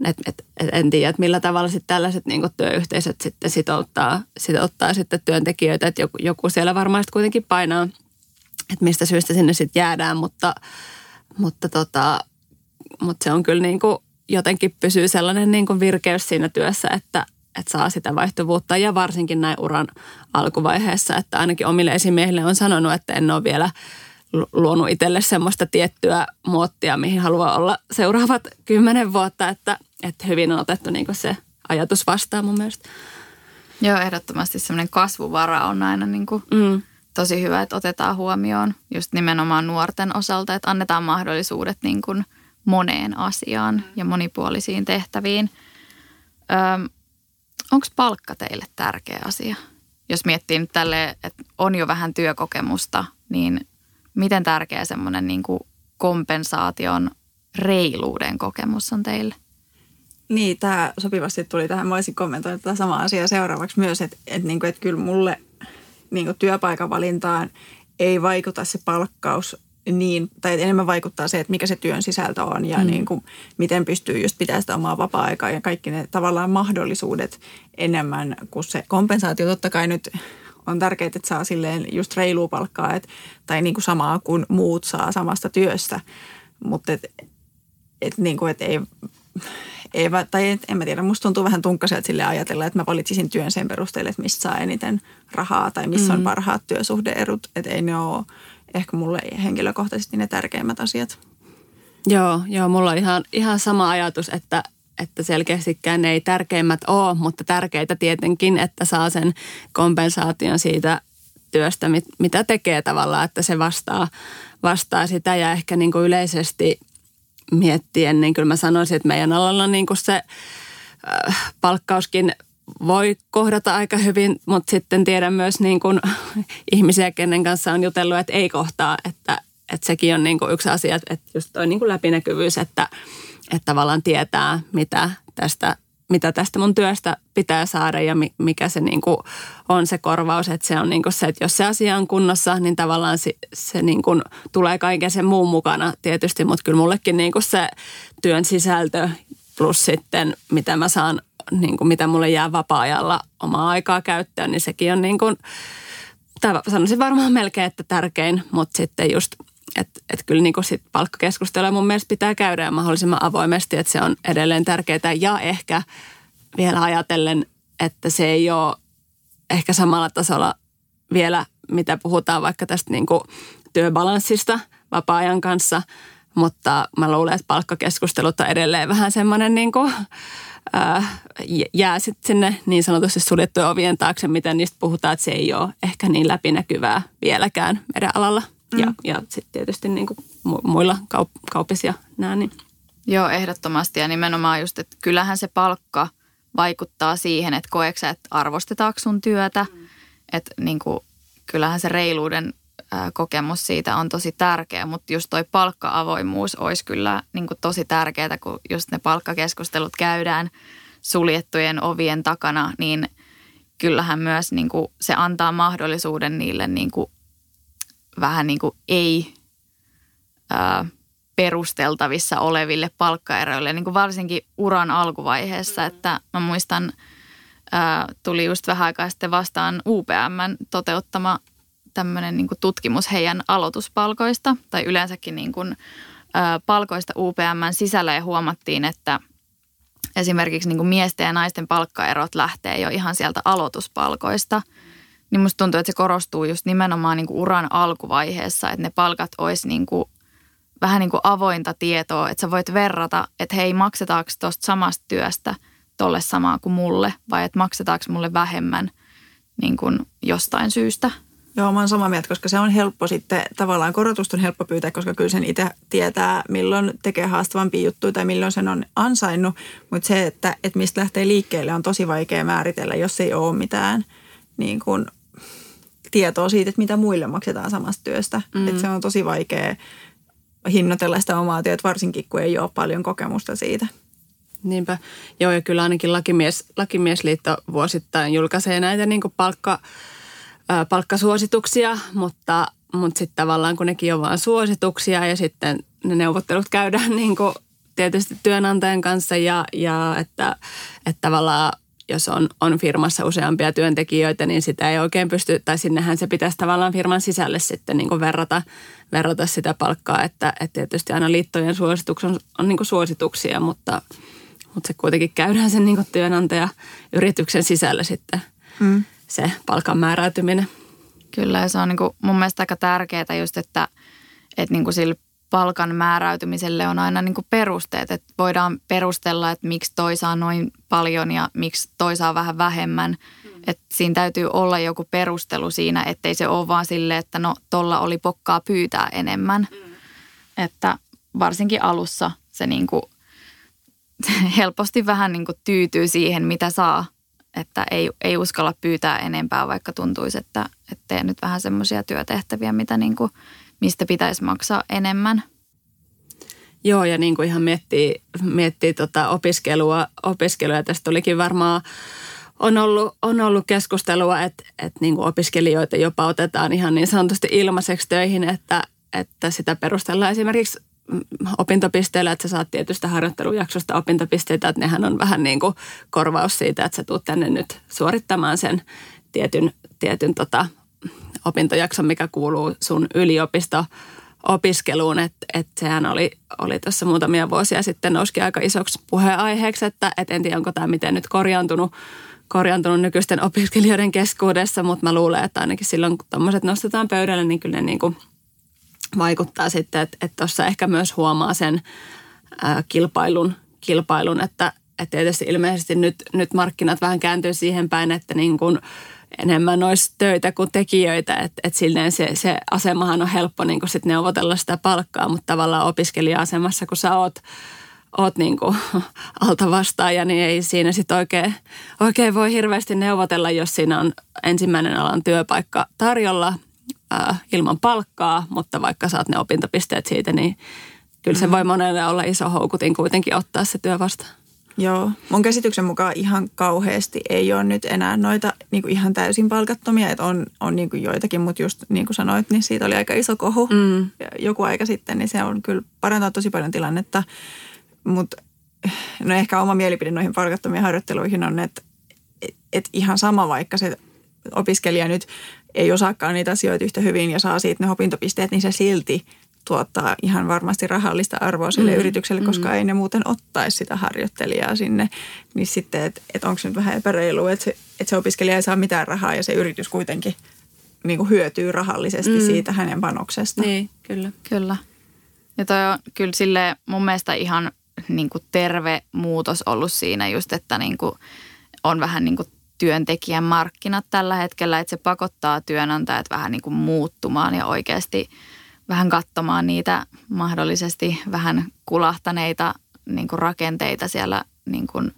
Speaker 3: et, et, et en tiedä, että millä tavalla sitten tällaiset niin työyhteisöt sitten sitouttaa, sitouttaa sitten työntekijöitä, että joku, joku siellä varmaan kuitenkin painaa, että mistä syystä sinne sitten jäädään, mutta, mutta, tota, mutta se on kyllä niin kuin jotenkin pysyy sellainen niin kuin virkeys siinä työssä, että, että saa sitä vaihtuvuutta. Ja varsinkin näin uran alkuvaiheessa, että ainakin omille esimiehille on sanonut, että en ole vielä – luonut itselle semmoista tiettyä muottia, mihin haluaa olla seuraavat kymmenen vuotta, että, että hyvin on otettu niin se ajatus vastaan mun mielestä.
Speaker 1: Joo, ehdottomasti semmoinen kasvuvara on aina niin kuin mm. tosi hyvä, että otetaan huomioon just nimenomaan nuorten osalta, että annetaan mahdollisuudet niin kuin moneen asiaan ja monipuolisiin tehtäviin. Onko palkka teille tärkeä asia? Jos miettii nyt tälle, että on jo vähän työkokemusta, niin miten tärkeä semmoinen niin kuin kompensaation reiluuden kokemus on teille?
Speaker 2: Niin, tämä sopivasti tuli tähän. Mä olisin kommentoinut tätä samaa asiaa seuraavaksi myös, että, että, niin kuin, että kyllä mulle niin kuin työpaikan valintaan ei vaikuta se palkkaus niin, tai enemmän vaikuttaa se, että mikä se työn sisältö on ja mm. niin kuin, miten pystyy just pitämään sitä omaa vapaa-aikaa ja kaikki ne tavallaan mahdollisuudet enemmän kuin se kompensaatio. Totta kai nyt on tärkeää, että saa silleen just reilua palkkaa, et, tai niin kuin samaa kuin muut saa samasta työstä. Mutta et, et niin kuin, et ei, ei, tai et, en mä tiedä, musta tuntuu vähän tunkkaiselta sille ajatella, että mä valitsisin työn sen perusteella, että mistä saa eniten rahaa tai missä mm. on parhaat työsuhdeerut. Että ei ne ole ehkä mulle henkilökohtaisesti ne tärkeimmät asiat.
Speaker 3: Joo, joo, mulla on ihan, ihan sama ajatus, että, että selkeästikään ne ei tärkeimmät ole, mutta tärkeitä tietenkin, että saa sen kompensaation siitä työstä, mit, mitä tekee tavallaan, että se vastaa, vastaa sitä ja ehkä niin kuin yleisesti miettien, niin kyllä mä sanoisin, että meidän alalla niin kuin se äh, palkkauskin voi kohdata aika hyvin, mutta sitten tiedän myös niin kuin <laughs> ihmisiä, kenen kanssa on jutellut, että ei kohtaa, että, että sekin on niin kuin yksi asia, että just toi niin kuin läpinäkyvyys, että, että tavallaan tietää, mitä tästä mitä tästä mun työstä pitää saada ja mikä se niin kuin on se korvaus. Että se on niin kuin se, että jos se asia on kunnossa, niin tavallaan se, se niin kuin tulee kaiken sen muun mukana tietysti, mutta kyllä mullekin niin kuin se työn sisältö plus sitten mitä mä saan, niin kuin mitä mulle jää vapaa-ajalla omaa aikaa käyttöön, niin sekin on niin kuin, sanoisin varmaan melkein, että tärkein, mutta sitten just että et kyllä niin sit palkkakeskustelua mun mielestä pitää käydä ja mahdollisimman avoimesti, että se on edelleen tärkeää. Ja ehkä vielä ajatellen, että se ei ole ehkä samalla tasolla vielä, mitä puhutaan vaikka tästä niin kuin työbalanssista vapaa-ajan kanssa, mutta mä luulen, että palkkakeskustelut on edelleen vähän semmoinen niin kuin, äh, jää sitten sinne niin sanotusti suljettujen ovien taakse, miten niistä puhutaan, että se ei ole ehkä niin läpinäkyvää vieläkään meidän alalla. Mm. Ja, ja sitten tietysti niin kuin muilla kaup- kaupissa ja nää, niin.
Speaker 1: Joo, ehdottomasti. Ja nimenomaan just, että kyllähän se palkka vaikuttaa siihen, että koeksä, että arvostetaanko sun työtä. Mm. Että niin kuin, kyllähän se reiluuden kokemus siitä on tosi tärkeä, mutta just toi palkka-avoimuus olisi kyllä niin kuin tosi tärkeää, kun just ne palkkakeskustelut käydään suljettujen ovien takana, niin kyllähän myös niin kuin se antaa mahdollisuuden niille niin kuin vähän niin kuin ei ää, perusteltavissa oleville palkkaeroille, niin kuin varsinkin uran alkuvaiheessa, että mä muistan, ää, tuli just vähän aikaa sitten vastaan UPMn toteuttama tämmöinen niin tutkimus heidän aloituspalkoista tai yleensäkin niin kuin, ää, palkoista UPMn sisällä ja huomattiin, että esimerkiksi niin kuin miesten ja naisten palkkaerot lähtee jo ihan sieltä aloituspalkoista – niin musta tuntuu, että se korostuu just nimenomaan niin kuin uran alkuvaiheessa, että ne palkat olisi niin kuin vähän niin kuin avointa tietoa, että sä voit verrata, että hei, maksetaanko tuosta samasta työstä tolle samaa kuin mulle, vai että maksetaanko mulle vähemmän niin kuin jostain syystä.
Speaker 2: Joo, mä oon samaa mieltä, koska se on helppo sitten, tavallaan korotusta on helppo pyytää, koska kyllä sen itse tietää, milloin tekee haastavampia juttuja tai milloin sen on ansainnut. Mutta se, että, että mistä lähtee liikkeelle on tosi vaikea määritellä, jos ei ole mitään niin kuin tietoa siitä, että mitä muille maksetaan samasta työstä. Mm. Että se on tosi vaikea hinnoitella sitä omaa työtä, varsinkin kun ei ole paljon kokemusta siitä.
Speaker 3: Niinpä. Joo, ja kyllä ainakin lakimies, Lakimiesliitto vuosittain julkaisee näitä niin palkka, ää, palkkasuosituksia, mutta, mutta sitten tavallaan kun nekin on vain suosituksia ja sitten ne neuvottelut käydään <laughs> niin kuin tietysti työnantajan kanssa ja, ja että, että tavallaan jos on, on firmassa useampia työntekijöitä, niin sitä ei oikein pysty, tai sinnehän se pitäisi tavallaan firman sisälle sitten niin kuin verrata, verrata sitä palkkaa, että, että tietysti aina liittojen suositukset on, on niin kuin suosituksia, mutta, mutta se kuitenkin käydään sen niin kuin työnantaja yrityksen sisällä sitten mm. se palkan määräytyminen.
Speaker 1: Kyllä, ja se on niin kuin mun mielestä aika tärkeää just, että, että niin kuin sillä palkan määräytymiselle on aina niin kuin perusteet, että voidaan perustella, että miksi toi saa noin paljon ja miksi toi saa vähän vähemmän. Mm. Että siinä täytyy olla joku perustelu siinä, ettei se ole vaan sille, että no tolla oli pokkaa pyytää enemmän. Mm. Että varsinkin alussa se niin kuin <laughs> helposti vähän niin kuin tyytyy siihen, mitä saa. Että ei, ei uskalla pyytää enempää, vaikka tuntuisi, että, että teen nyt vähän semmoisia työtehtäviä, mitä niin kuin – mistä pitäisi maksaa enemmän.
Speaker 3: Joo, ja niin kuin ihan miettii, miettii tota opiskelua, opiskelua, tästä olikin varmaan on ollut, on ollut keskustelua, että, että niin kuin opiskelijoita jopa otetaan ihan niin sanotusti ilmaiseksi töihin, että, että sitä perustellaan esimerkiksi opintopisteellä, että sä saat tietystä harjoittelujaksosta opintopisteitä, että nehän on vähän niin kuin korvaus siitä, että sä tuut tänne nyt suorittamaan sen tietyn, tietyn tota opintojakson, mikä kuuluu sun yliopisto opiskeluun, että et sehän oli, oli tuossa muutamia vuosia sitten nouski aika isoksi puheenaiheeksi, että et en tiedä onko tämä miten nyt korjaantunut, korjaantunut nykyisten opiskelijoiden keskuudessa, mutta mä luulen, että ainakin silloin kun tuommoiset nostetaan pöydälle, niin kyllä ne niin kuin vaikuttaa sitten, että tuossa ehkä myös huomaa sen ää, kilpailun, kilpailun että, että tietysti ilmeisesti nyt, nyt markkinat vähän kääntyy siihen päin, että niin kuin enemmän olisi töitä kuin tekijöitä, että et silleen se, se asemahan on helppo niin sit neuvotella sitä palkkaa, mutta tavallaan opiskelija-asemassa, kun sä oot, oot <laughs> niin kuin alta vastaaja, niin ei siinä sitten oikein, oikein voi hirveästi neuvotella, jos siinä on ensimmäinen alan työpaikka tarjolla ää, ilman palkkaa, mutta vaikka saat ne opintopisteet siitä, niin kyllä se mm. voi monelle olla iso houkutin kuitenkin ottaa se työ vastaan.
Speaker 2: Joo, mun käsityksen mukaan ihan kauheasti ei ole nyt enää noita niin kuin ihan täysin palkattomia, että on, on niin kuin joitakin, mutta just niin kuin sanoit, niin siitä oli aika iso kohu. Mm. joku aika sitten, niin se on kyllä parantaa tosi paljon tilannetta, mutta no ehkä oma mielipide noihin palkattomiin harjoitteluihin on, että et ihan sama vaikka se opiskelija nyt ei osaakaan niitä asioita yhtä hyvin ja saa siitä ne opintopisteet, niin se silti tuottaa ihan varmasti rahallista arvoa sille mm, yritykselle, koska mm. ei ne muuten ottaisi sitä harjoittelijaa sinne. Niin sitten, että et onko se nyt vähän epäreilu, että se, että se opiskelija ei saa mitään rahaa ja se yritys kuitenkin niin kuin hyötyy rahallisesti mm. siitä hänen panoksesta.
Speaker 3: Niin, kyllä.
Speaker 1: Kyllä. Ja toi on kyllä sille mun mielestä ihan niin kuin terve muutos ollut siinä just, että niin kuin on vähän niin kuin työntekijän markkinat tällä hetkellä, että se pakottaa työnantajat vähän niin kuin muuttumaan ja oikeasti – vähän katsomaan niitä mahdollisesti vähän kulahtaneita niin kuin rakenteita siellä niin kuin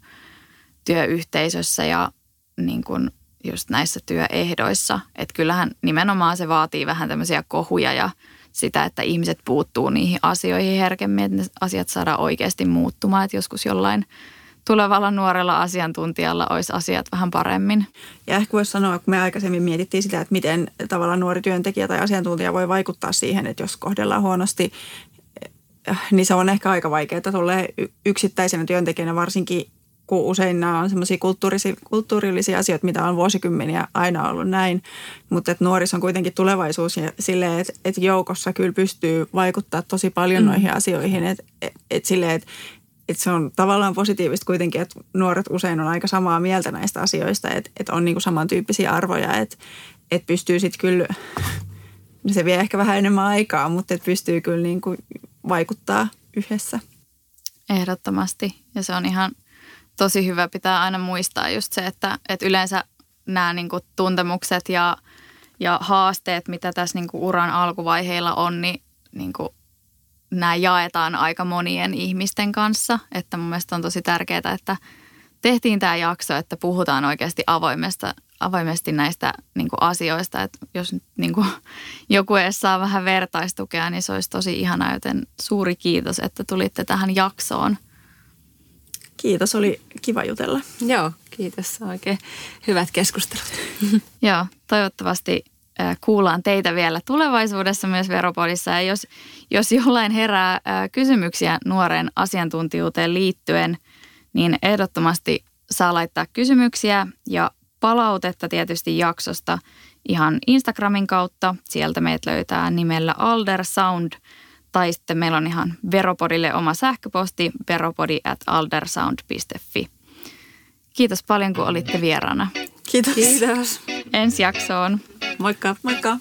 Speaker 1: työyhteisössä ja niin kuin just näissä työehdoissa. Että kyllähän nimenomaan se vaatii vähän tämmöisiä kohuja ja sitä, että ihmiset puuttuu niihin asioihin herkemmin, että ne asiat saadaan oikeasti muuttumaan. Että joskus jollain tulevalla nuorella asiantuntijalla olisi asiat vähän paremmin.
Speaker 2: Ja ehkä voisi sanoa, kun me aikaisemmin mietittiin sitä, että miten tavallaan nuori työntekijä tai asiantuntija voi vaikuttaa siihen, että jos kohdellaan huonosti, eh, niin se on ehkä aika vaikeaa tulee yksittäisenä työntekijänä varsinkin kun usein nämä on semmoisia kulttuurisia, kulttuurillisia asioita, mitä on vuosikymmeniä aina ollut näin. Mutta että nuorissa on kuitenkin tulevaisuus ja silleen, että, että joukossa kyllä pystyy vaikuttaa tosi paljon mm. noihin asioihin. Että, että silleen, että että se on tavallaan positiivista kuitenkin, että nuoret usein on aika samaa mieltä näistä asioista, että, että on niin kuin samantyyppisiä arvoja, että, että pystyy sitten kyllä, <laughs> se vie ehkä vähän enemmän aikaa, mutta että pystyy kyllä niin kuin vaikuttaa yhdessä.
Speaker 1: Ehdottomasti ja se on ihan tosi hyvä pitää aina muistaa just se, että, että yleensä nämä niin kuin tuntemukset ja, ja haasteet, mitä tässä niin kuin uran alkuvaiheilla on, niin, niin kuin nämä jaetaan aika monien ihmisten kanssa. Että mun mielestä on tosi tärkeää, että tehtiin tämä jakso, että puhutaan oikeasti avoimesta, avoimesti näistä niin kuin asioista. Että jos nyt niin kuin, <laughs> joku edes saa vähän vertaistukea, niin se olisi tosi ihana, joten suuri kiitos, että tulitte tähän jaksoon.
Speaker 2: Kiitos, oli kiva jutella.
Speaker 3: Joo, kiitos. Oikein hyvät keskustelut. <laughs>
Speaker 1: Joo, toivottavasti kuullaan teitä vielä tulevaisuudessa myös Veropodissa. Ja jos, jos jollain herää kysymyksiä nuoren asiantuntijuuteen liittyen, niin ehdottomasti saa laittaa kysymyksiä ja palautetta tietysti jaksosta ihan Instagramin kautta. Sieltä meitä löytää nimellä Aldersound tai sitten meillä on ihan Veropodille oma sähköposti veropodi at aldersound.fi. Kiitos paljon, kun olitte vieraana.
Speaker 2: Kiitos.
Speaker 3: Kiitos.
Speaker 1: Ensi jaksoon.
Speaker 3: Moikka.
Speaker 2: Moikka.